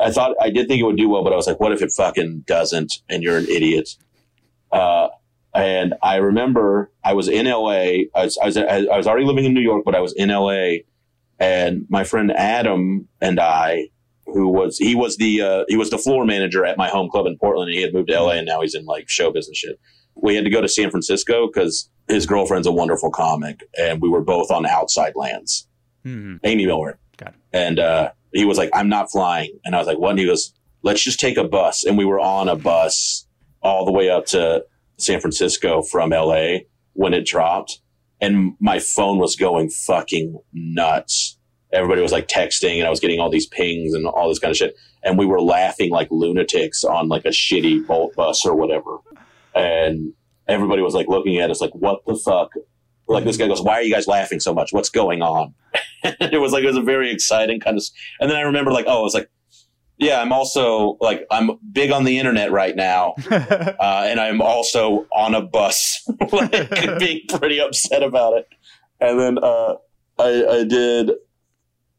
I thought I did think it would do well, but I was like, what if it fucking doesn't and you're an idiot? Uh, and I remember I was in LA. I was, I was I was already living in New York, but I was in LA, and my friend Adam and I, who was he was the uh, he was the floor manager at my home club in Portland, and he had moved to LA, and now he's in like show business shit. We had to go to San Francisco because his girlfriend's a wonderful comic, and we were both on Outside Lands. Mm-hmm. Amy Miller. Got it. And uh, he was like, I'm not flying. And I was like, what? And he goes, let's just take a bus. And we were on a bus all the way up to San Francisco from LA when it dropped. And my phone was going fucking nuts. Everybody was like texting and I was getting all these pings and all this kind of shit. And we were laughing like lunatics on like a shitty Bolt bus or whatever. And everybody was like looking at us like, what the fuck? Like this guy goes, why are you guys laughing so much? What's going on? it was like it was a very exciting kind of and then i remember like oh it's like yeah i'm also like i'm big on the internet right now uh, and i'm also on a bus like being pretty upset about it and then uh, I, I did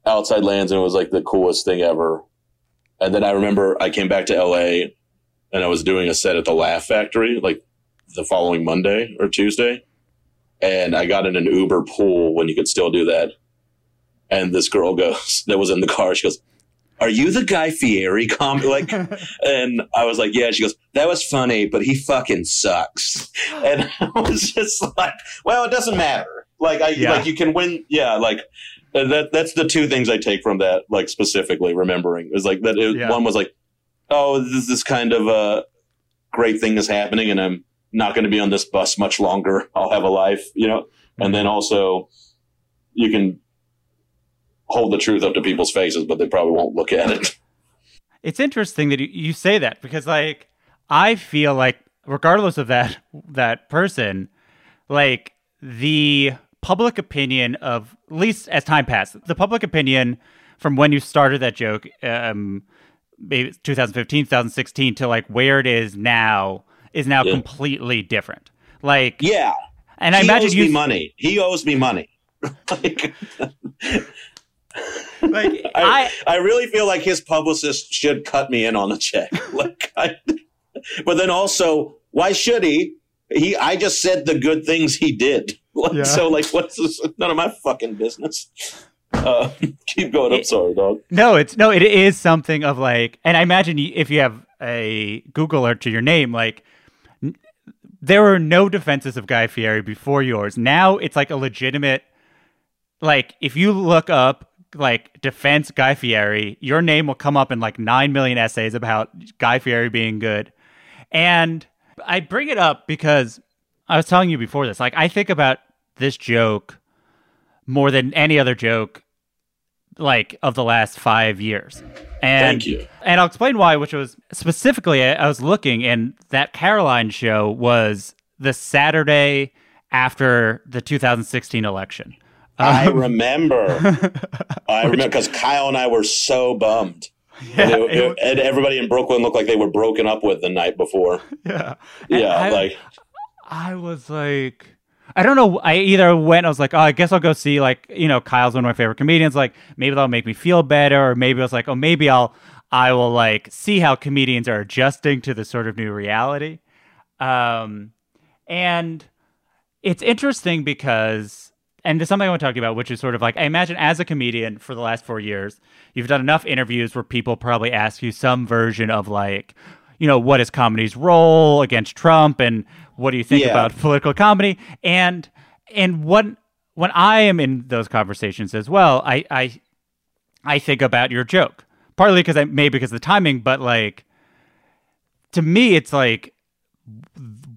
outside lands and it was like the coolest thing ever and then i remember i came back to la and i was doing a set at the laugh factory like the following monday or tuesday and i got in an uber pool when you could still do that. And this girl goes that was in the car. She goes are you the guy fieri com like and i was like yeah. She goes that was funny but he fucking sucks. And i was just like well it doesn't matter. Like i Yeah. like you can win yeah like that that's the two things i take from that like specifically remembering. Is like that it, Yeah. one was like oh this this kind of uh great thing is happening and i'm not going to be on this bus much longer i'll have a life you know and then also you can hold the truth up to people's faces, but they probably won't look at it. It's interesting that you, say that because like I feel like regardless of that that person, like the public opinion of at least as time passed, the public opinion from when you started that joke, um, maybe 2015, 2016 to like where it is now is now Yeah. completely different. Like, Yeah, and I he imagine owes you me money. He owes me money. like, like I, I I really feel like his publicist should cut me in on the check. like, I, but then also, why should he? He, I just said the good things he did. Like, Yeah. So like, what's this? None of my fucking business. Uh, keep going. I'm It- sorry, dog. No, it's no, it is something of like, and I imagine if you have a Googler to your name, like there were no defenses of Guy Fieri before yours. Now it's like a legitimate, like if you look up like defense Guy Fieri, your name will come up in like nine million essays about Guy Fieri being good. And I bring it up because I was telling you before this, like I think about this joke more than any other joke like of the last five years. And, Thank you. And I'll explain why, which was specifically I I was looking and that Caroline show was the Saturday after the 2016 election. I Um, remember. I remember because Kyle and I were so bummed. and, Yeah, it- it and everybody in Brooklyn looked like they were broken up with the night before. yeah. Yeah, I- like I was like, I don't know. I either went, I was like, oh, I guess I'll go see, like, you know, Kyle's one of my favorite comedians. Like, maybe that'll make me feel better. Or maybe I was like, oh, maybe I'll, I will, like, see how comedians are adjusting to this sort of new reality. Um, and it's interesting because, and there's something I want to talk about, which is sort of like, I imagine as a comedian for the last four years, you've done enough interviews where people probably ask you some version of, like, you know, what is comedy's role against Trump and what do you think Yeah. about political comedy? And and what when I am in those conversations as well, I I I think about your joke. Partly because I maybe because of the timing, but like to me it's like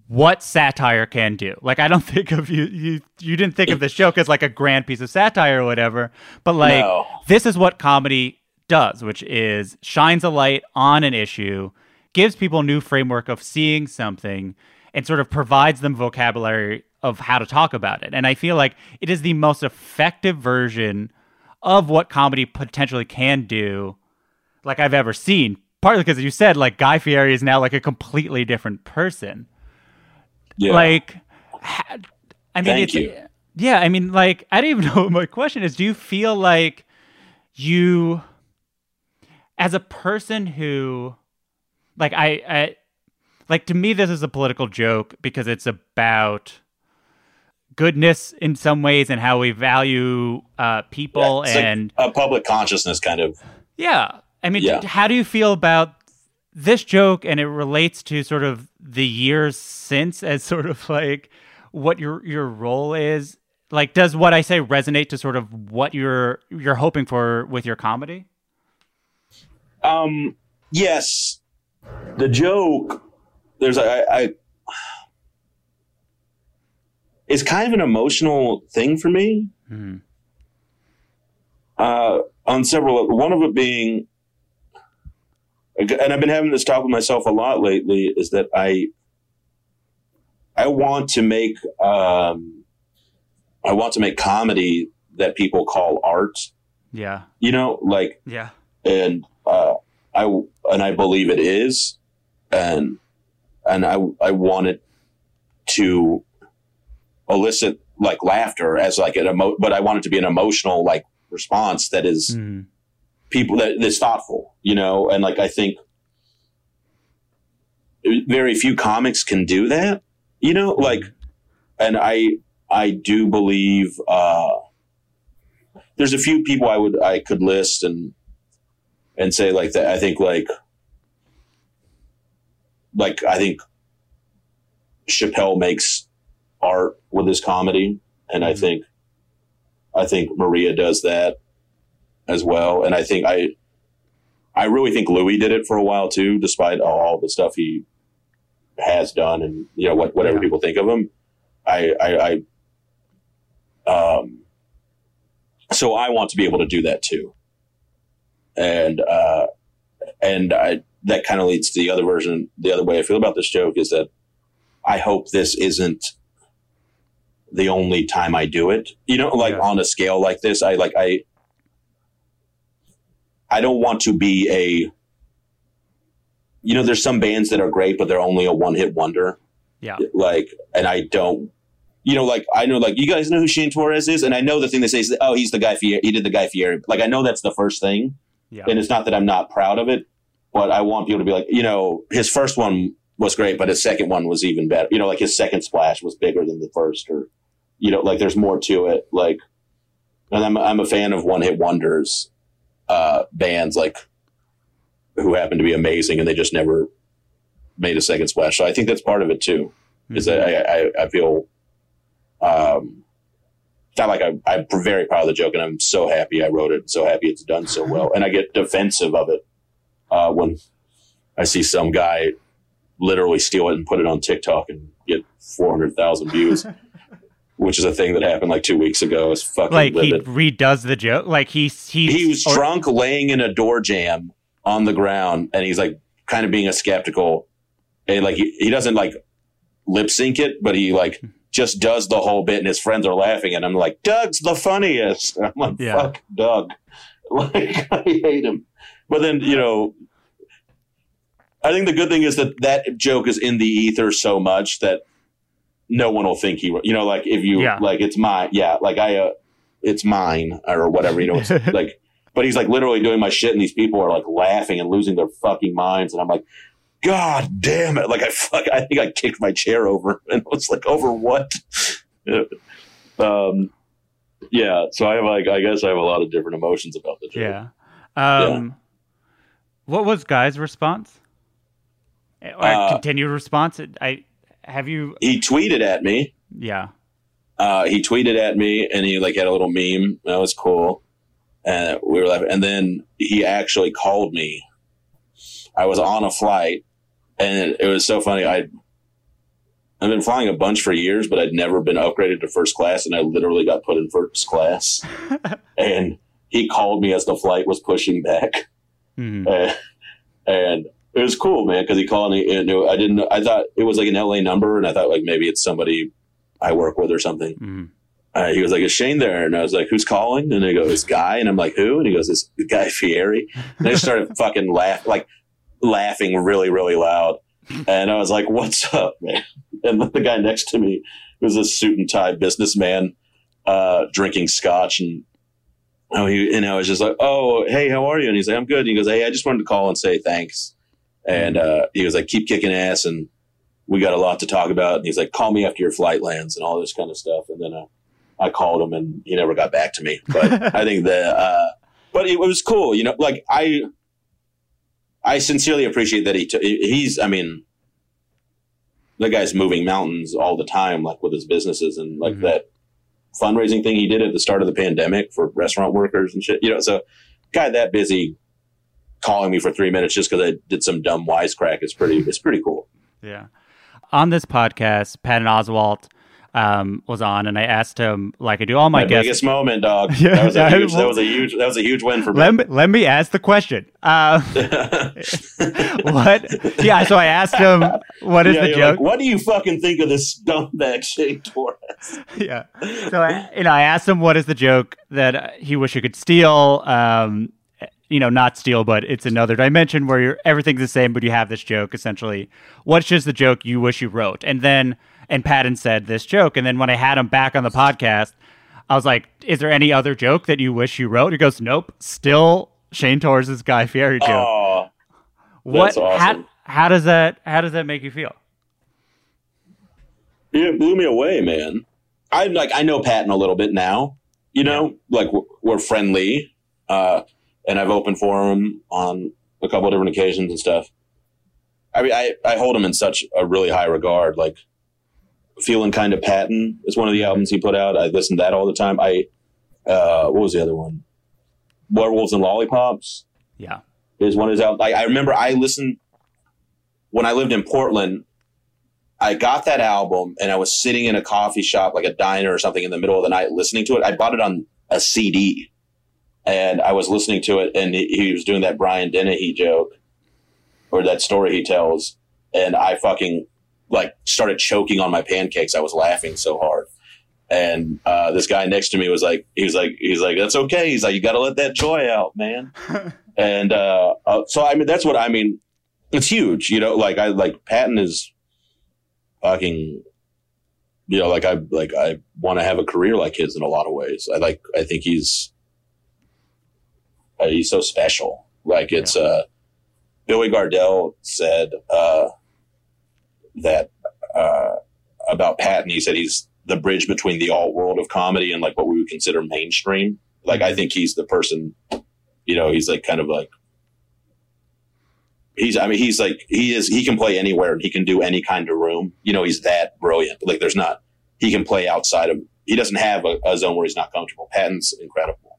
what satire can do. Like I don't think of you you you didn't think of this joke as like a grand piece of satire or whatever, but like No. this is what comedy does, which is shines a light on an issue, gives people a new framework of seeing something, and sort of provides them vocabulary of how to talk about it. And I feel like it is the most effective version of what comedy potentially can do, like I've ever seen. Partly because you said like Guy Fieri is now like a completely different person. yeah. Like, I mean, Thank it's, you. yeah, I mean, like, I don't even know what my question is. Do you feel like you, as a person who, like, I, I, like, to me, this is a political joke because it's about goodness in some ways and how we value uh, people Yeah, it's like and a public consciousness kind of. yeah. I mean, Yeah. d- how do you feel about this joke and it relates to sort of the years since as sort of like what your your role is? Like does what I say resonate to sort of what you're you're hoping for with your comedy? Um. Yes, the joke. There's I. I it's kind of an emotional thing for me. Mhm. uh, on several. One of it being, and I've been having this talk with myself a lot lately, is that I, I want to make, um, I want to make comedy that people call art. Yeah. You know, like, Yeah. and uh, I and I believe it is, and and I I want it to elicit like laughter as like an emo, but I want it to be an emotional like response that is Mhm. people that's thoughtful, you know, and like I think very few comics can do that, you know, like, and I I do believe uh, there's a few people I would I could list and and say like that. I think like like I think Chappelle makes art with his comedy, and I Mhm. think I think Maria does that as well. And I think I, I really think Louis did it for a while too, despite all the stuff he has done and you know what whatever Yeah. people think of him. I, I, I, um, so I want to be able to do that too. And uh, and I that kind of leads to the other version. The other way I feel about this joke is that I hope this isn't the only time I do it. You know, like Yeah. on a scale like this, I like I I don't want to be a you know, there's some bands that are great, but they're only a one hit wonder. Yeah. Like, and I don't, you know, like I know, like you guys know who Shane Torres is, and I know the thing they say is, oh, he's the guy Fieri. He did the guy Fieri. Like I know that's the first thing, Yeah. and it's not that I'm not proud of it, but I want people to be like, you know, his first one was great, but his second one was even better. You know, like his second splash was bigger than the first, or you know, like there's more to it. Like, and I'm I'm a fan of one hit wonders, uh, bands like who happen to be amazing and they just never made a second splash. So I think that's part of it too. Is that I, I I feel um not like I, I'm very proud of the joke, and I'm so happy I wrote it, and so happy it's done so well, and I get defensive of it uh, when I see some guy literally steal it and put it on TikTok and get 400,000 views, which is a thing that happened like two weeks ago. It's fucking like livid. he redoes the joke. Like he's he's he was or- drunk, laying in a door jamb on the ground, and he's like kind of being a skeptical, and like he, he doesn't like lip sync it, but he like just does the whole bit, and his friends are laughing, and I'm like, Doug's the funniest. I'm like, Yeah. fuck Doug, like I hate him. But then you know, I think the good thing is that that joke is in the ether so much that no one will think he, you know, like if you Yeah. like it's mine, yeah, like I, uh, it's mine or whatever, you know, it's like but he's like literally doing my shit and these people are like laughing and losing their fucking minds and i'm like god damn it like i fuck i think i kicked my chair over and I was like over what um yeah so i have like i guess i have a lot of different emotions about the joke yeah. Um, what was Guy's response? Or Uh, continued response? I have you? he tweeted at me Yeah. uh, he tweeted at me and he like had a little meme that was cool and we were laughing and then he actually called me i was on a flight and it, it was so funny i i've been flying a bunch for years but i'd never been upgraded to first class and i literally got put in first class and he called me as the flight was pushing back Mhm. and, and it was cool, man, because he called me. And I didn't. know I thought it was like an LA number, and I thought like maybe it's somebody I work with or something. Mhm. Uh, he was like, "Is Shane there?" And I was like, "Who's calling?" And he goes, "This guy." And I'm like, "Who?" And he goes, "This guy Fieri." And I started fucking laugh, like laughing really, really loud. And I was like, "What's up, man?" And the guy next to me was a suit and tie businessman uh, drinking scotch and. Oh, he and I was just like, "Oh, hey, how are you?" And he's like, "I'm good." And he goes, "Hey, I just wanted to call and say thanks." And uh, he was like, "Keep kicking ass," and we got a lot to talk about. And he's like, "Call me after your flight lands," and all this kind of stuff. And then uh, I called him, and he never got back to me. But I think the, uh, but it, was cool, you know. Like I, I sincerely appreciate that he. T- he's, I mean, the guy's moving mountains all the time, like with his businesses and like Mhm. that fundraising thing he did at the start of the pandemic for restaurant workers and shit. You know, so guy that busy calling me for three minutes just because I did some dumb wisecrack is pretty. It's pretty cool. Yeah. On this podcast, Patton Oswalt um, was on, and I asked him, like I do all my, My, guests. biggest moment, dog. Yeah, that was a huge. that was a huge. That was a huge win for me. let me, let me ask the question. Uh, what? Yeah. So I asked him, "What is Yeah, the joke?" like, what do you fucking think of this scumbag Shane Torres? yeah. So I, you know, I asked him what is the joke that uh, he wish he could steal. Um, you know, not steal, but it's another dimension where you're, everything's the same, but you have this joke essentially. What's just the joke you wish you wrote? And then, and Patton said this joke, and then when I had him back on the podcast, I was like, "Is there any other joke that you wish you wrote?" He goes, "Nope, still Shane Torres' Guy Fieri joke." Oh, what? awesome. How, how does that? How does that make you feel? it blew me away, man. I'm like, I know Patton a little bit now. You know, like we're, we're friendly, uh, and I've opened for him on a couple of different occasions and stuff. I mean, I, I hold him in such a really high regard. Like, Feelin' Kinda Patton is one of the albums he put out. I listen to that all the time. I, uh, what was the other one? Werewolves and Lollipops Yeah. is one of his albums. I, I remember I listened when I lived in Portland. I got that album and I was sitting in a coffee shop, like a diner or something, in the middle of the night listening to it. I bought it on a CD and I was listening to it, and he, he was doing that Brian Dennehy joke or that story he tells, and I fucking like started choking on my pancakes. I was laughing so hard. And uh, this guy next to me was like, he was like, he's like, that's okay. He's like, you got to let that joy out, man. and uh, uh, so I mean, that's what I mean. It's huge, you know. Like I like Patton is fucking, you know, like I like I want to have a career like his in a lot of ways. I like I think he's uh, he's so special. Like it's uh, Billy Gardell said uh, that uh, about Patton. He said he's the bridge between the alt world of comedy and like what we would consider mainstream. Like I think he's the person, you know, he's like kind of like he's I mean he's like he is he can play anywhere and he can do any kind of room. You know, he's that brilliant. Like there's not he can play outside of he doesn't have a, a zone where he's not comfortable. Patton's incredible.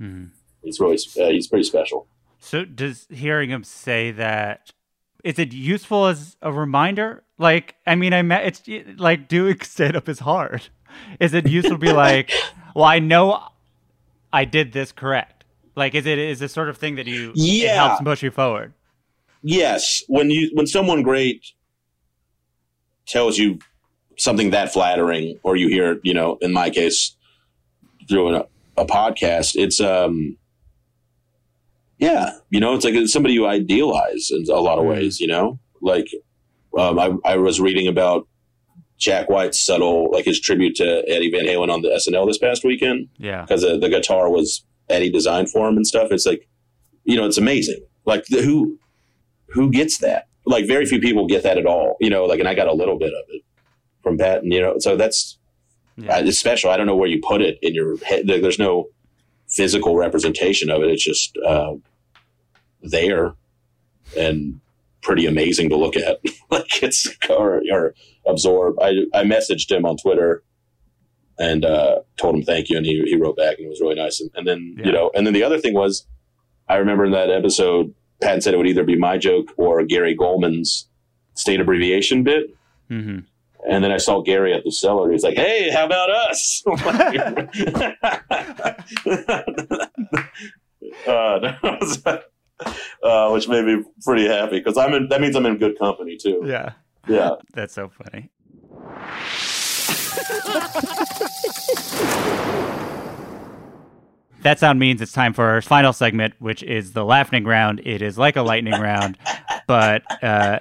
Mm-hmm. He's really uh, he's pretty special. So does hearing him say that is it useful as a reminder? Like I mean I met it's like doing stand up is hard. Is it useful to be like, well I know I did this correct. Like is it is this sort of thing that you yeah. helps push you forward? Yes. When you when someone great tells you something that flattering, or you hear, you know, in my case, through a, a podcast, it's um, yeah, you know, it's like it's somebody you idealize in a lot of mm-hmm. ways, you know, like um, I, I was reading about Jack White's subtle, like his tribute to Eddie Van Halen on the SNL this past weekend. Yeah, because the, the guitar was Eddie designed for him and stuff. It's like, you know, it's amazing. Like the, who who gets that? Like very few people get that at all. You know, like and I got a little bit of it from Patton, you know. So that's yeah. uh, it's special. I don't know where you put it in your head. There's no physical representation of it. It's just uh, there and pretty amazing to look at. like it's or, or, absorb. I I messaged him on Twitter and uh, told him thank you, and he he wrote back and it was really nice. And, and then yeah. you know, and then the other thing was, I remember in that episode, Patton said it would either be my joke or Gary Gulman's state abbreviation bit. Mm-hmm. And then I saw Gary at the cellar. He's like, "Hey, how about us?" uh, uh, which made me pretty happy because I'm in. That means I'm in good company too. Yeah, yeah, that's so funny. that sound means it's time for our final segment, which is the laughing round. It is like a lightning round, but uh,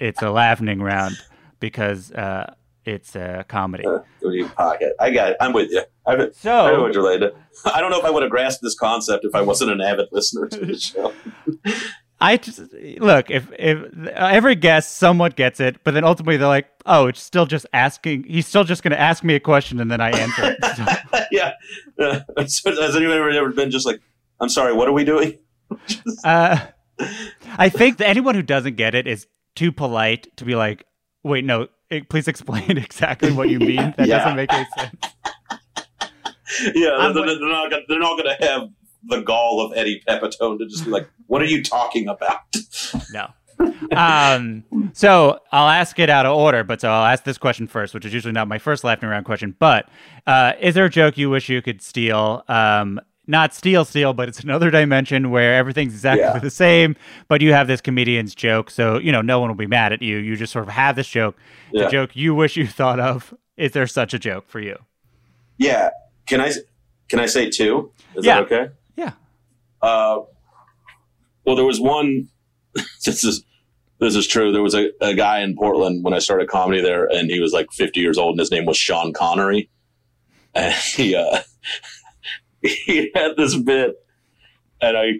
it's a laughing round because uh, it's a comedy. Uh, pocket. I got it. I'm with you. I, so, what related. I don't know if I would have grasped this concept if I wasn't an avid listener to the show. I just look if if every guest somewhat gets it, but then ultimately they're like, oh, it's still just asking. He's still just going to ask me a question and then I answer it. So. yeah. Uh, has anyone ever, ever been just like, I'm sorry, what are we doing? uh, I think that anyone who doesn't get it is too polite to be like, wait, no, please explain exactly what you mean. That yeah. doesn't make any sense. Yeah, they're, they're, not gonna, they're not going to have the gall of Eddie Pepitone to just be like, "What are you talking about?" no. um, so I'll ask it out of order, but so I'll ask this question first, which is usually not my first laughing around question. But uh, is there a joke you wish you could steal? Um, not steal steal but it's another dimension where everything's exactly yeah. the same but you have this comedian's joke so you know no one will be mad at you. You just sort of have this joke yeah. the joke you wish you thought of. Is there such a joke for you? Yeah. Can i can i say two is yeah. that okay? Yeah. Uh, well there was one this is this is true. There was a, a guy in portland when i started comedy there and he was like 50 years old and his name was sean connery. And he uh he had this bit, and I,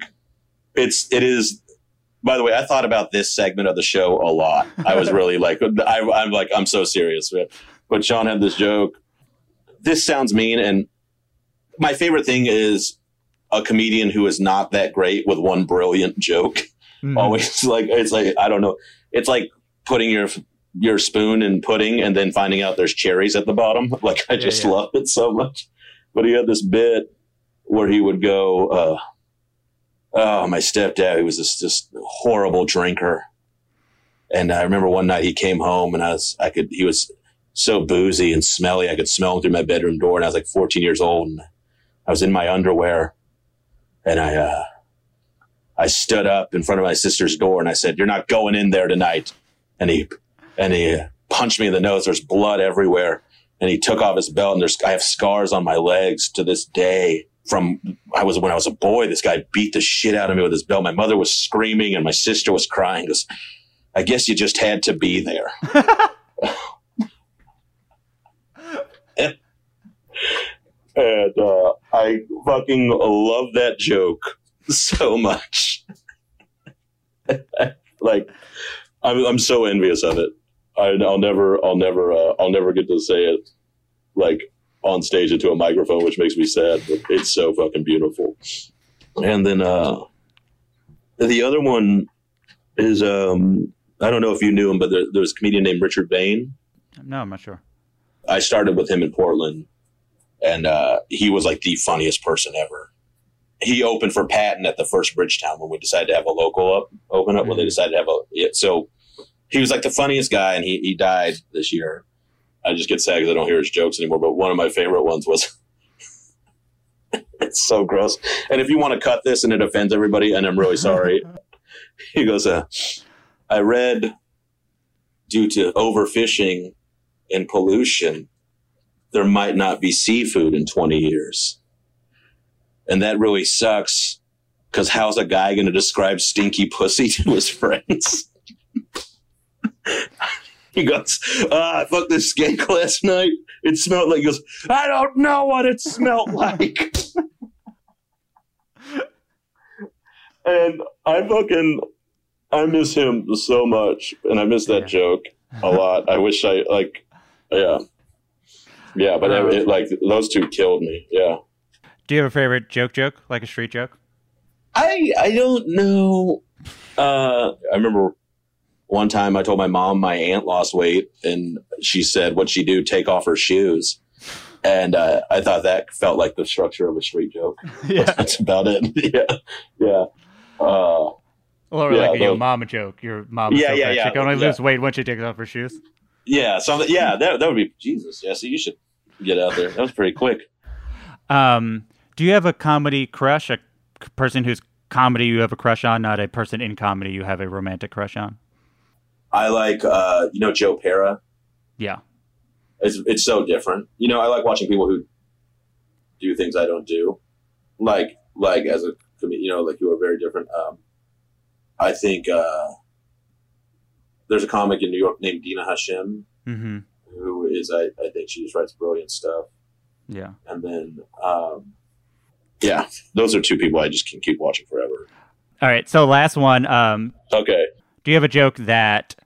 it's it is. By the way, I thought about this segment of the show a lot. I was really like, I, I'm like, I'm so serious. But, but Sean had this joke. This sounds mean, and my favorite thing is a comedian who is not that great with one brilliant joke. Mm-hmm. Always like it's like I don't know. It's like putting your your spoon in pudding and then finding out there's cherries at the bottom. Like I yeah, just yeah. love it so much. But he had this bit where he would go, uh, oh, my stepdad, he was this just horrible drinker. And I remember one night he came home and I was, I could, he was so boozy and smelly. I could smell him through my bedroom door. And I was like 14 years old and I was in my underwear and I, uh, I stood up in front of my sister's door and I said, you're not going in there tonight. And he, and he punched me in the nose. There's blood everywhere. And he took off his belt and there's, I have scars on my legs to this day from I was when I was a boy. This guy beat the shit out of me with his belt. My mother was screaming and my sister was crying. Because I guess you just had to be there. and, and uh, I fucking love that joke so much. like I'm, I'm so envious of it. I, will never, I'll never, uh, I'll never get to say it like on stage into a microphone, which makes me sad. But it's so fucking beautiful. And then uh, the other one is um, I don't know if you knew him, but there, there was a comedian named Richard Bain. No, I'm not sure. I started with him in Portland, and uh, he was like the funniest person ever. He opened for Patton at the first Bridgetown when we decided to have a local up open up mm-hmm. when they decided to have a yeah, so he was like the funniest guy, and he he died this year. I just get sad because I don't hear his jokes anymore. But one of my favorite ones was. it's so gross. And if you want to cut this and it offends everybody, and I'm really sorry, he goes, uh, I read due to overfishing and pollution, there might not be seafood in 20 years. And that really sucks because how's a guy going to describe stinky pussy to his friends? He goes, ah, I fucked this skank last night. It smelled like, he goes, I don't know what it smelled like. and I fucking, I miss him so much. And I miss that yeah. joke a lot. I wish I, like, yeah. Yeah, but it, it, like those two killed me. Yeah. Do you have a favorite joke? Joke like a street joke? I I don't know. Uh, I remember one time I told my mom my aunt lost weight, and she said, "What'd she do? Take off her shoes." And uh, I thought that felt like the structure of a street joke. Yeah, that's about it. yeah, yeah. Uh, or yeah, like a your mama joke. Your mom, yeah, so yeah, yeah. She can only yeah. lose weight once she takes off her shoes. Yeah, so yeah, that that would be Jesus, Jesse. You should get out there. That was pretty quick. Um, do you have a comedy crush? A person whose comedy you have a crush on, not a person in comedy you have a romantic crush on? I like, uh, you know, Joe Pera. Yeah, it's it's so different. You know, I like watching people who do things I don't do, like like as a you know, like you are very different. Um, I think. Uh, there's a comic in New York named Dina Hashem, mm-hmm. who is I, I think she just writes brilliant stuff. Yeah, and then um, yeah, those are two people I just can keep watching forever. All right, so last one. Um, okay, do you have a joke that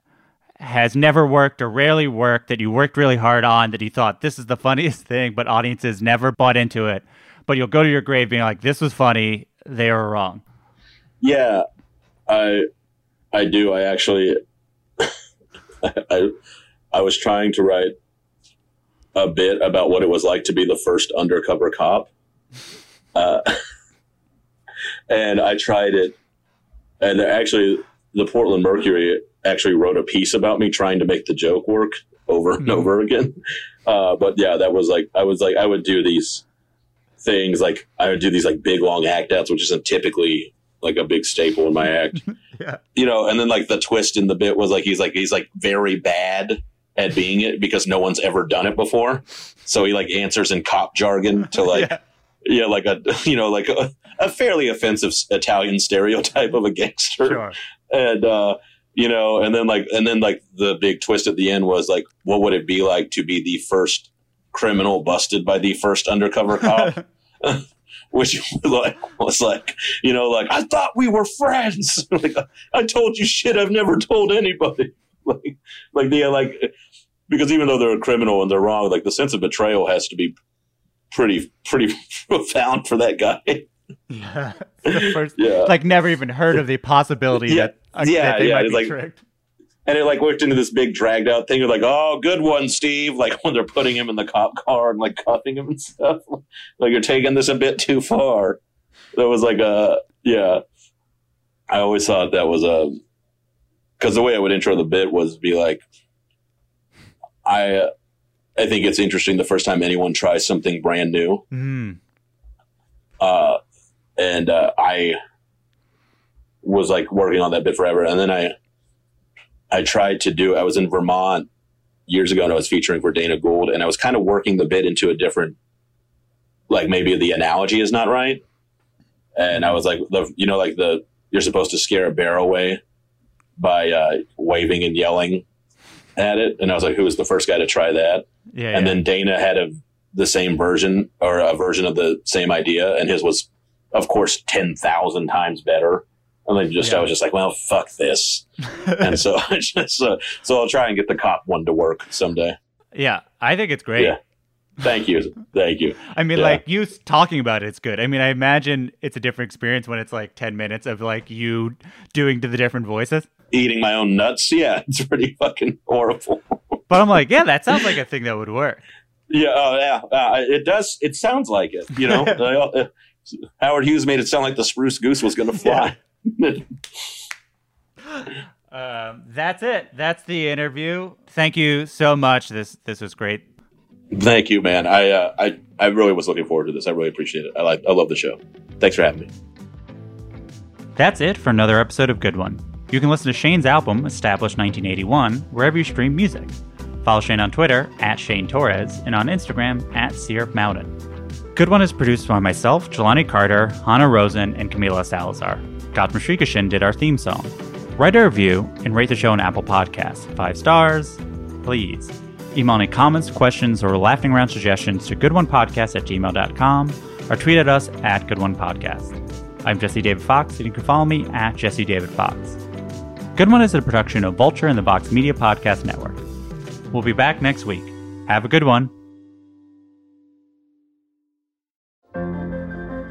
has never worked or rarely worked that you worked really hard on that you thought this is the funniest thing, but audiences never bought into it? But you'll go to your grave being like, "This was funny. They were wrong." Yeah, I I do. I actually I, I was trying to write a bit about what it was like to be the first undercover cop. Uh, and I tried it. And actually, the Portland Mercury actually wrote a piece about me trying to make the joke work over and mm-hmm. over again. Uh, but yeah, that was like, I was like, I would do these things like, I would do these like big long act outs, which isn't typically like a big staple in my act. yeah. You know, and then like the twist in the bit was like he's like he's like very bad at being it because no one's ever done it before. So he like answers in cop jargon to like yeah, yeah like a you know like a, a, fairly offensive Italian stereotype of a gangster. Sure. And uh you know, and then like and then like the big twist at the end was like what would it be like to be the first criminal busted by the first undercover cop? which was like, you know, like I thought we were friends. like I told you shit I've never told anybody. like, like the like because even though they're a criminal and they're wrong, like the sense of betrayal has to be pretty pretty profound for that guy. yeah, first, yeah, like never even heard of the possibility yeah. that uh, yeah, that they yeah, might be like, tricked and it like worked into this big dragged out thing. You're like, oh, good one, Steve. Like when they're putting him in the cop car and like cuffing him and stuff. Like you're taking this a bit too far. That was like a yeah. I always thought that was a because the way I would intro the bit was be like, I I think it's interesting the first time anyone tries something brand new. Mm. Uh, and uh, I was like working on that bit forever, and then I I tried to do, I was in Vermont years ago and I was featuring for Dana Gould and I was kind of working the bit into a different, like maybe the analogy is not right. And I was like, the, you know, like the, you're supposed to scare a bear away by uh, waving and yelling at it. And I was like, who was the first guy to try that? Yeah. And yeah. then Dana had a, the same version or a version of the same idea. And his was, of course, 10,000 times better. And then just yeah. I was just like, well, fuck this. and so just, uh, so I'll try and get the cop one to work someday. Yeah, I think it's great. Yeah. Thank you. Thank you. I mean, Yeah. like you talking about it, it's good. I mean, I imagine it's a different experience when it's like 10 minutes of like you doing to the different voices. Eating my own nuts. Yeah, it's pretty fucking horrible. But I'm like, yeah, that sounds like a thing that would work. Yeah, oh yeah, uh, it does. It sounds like it. You know, Howard Hughes made it sound like the spruce goose was going to fly. Um, that's it. That's the interview. Thank you so much. This this was great. Thank you, man. I, uh, I I really was looking forward to this. I really appreciate it. I like. I love the show. Thanks for having me. That's it for another episode of Good One. You can listen to Shane's album, Established 1981, wherever you stream music. Follow Shane on Twitter at Shane Torres and on Instagram at Syrup Mountain. Good One is produced by myself, Jelani Carter, Hannah Rosen, and Camila Salazar. Gautam Shrikishan did our theme song. Write a review and rate the show on Apple Podcasts. Five stars, please. Email any comments, questions, or laughing around suggestions to goodonepodcast at gmail.com or tweet at us at goodonepodcast. I'm Jesse David Fox, and you can follow me at Jesse David Fox. Good One is a production of Vulture and the Vox Media Podcast Network. We'll be back next week. Have a good one.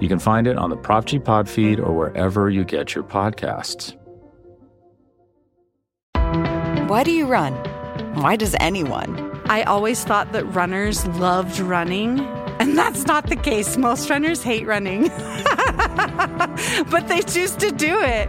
You can find it on the Prop G Pod feed or wherever you get your podcasts. Why do you run? Why does anyone? I always thought that runners loved running, and that's not the case. Most runners hate running, but they choose to do it.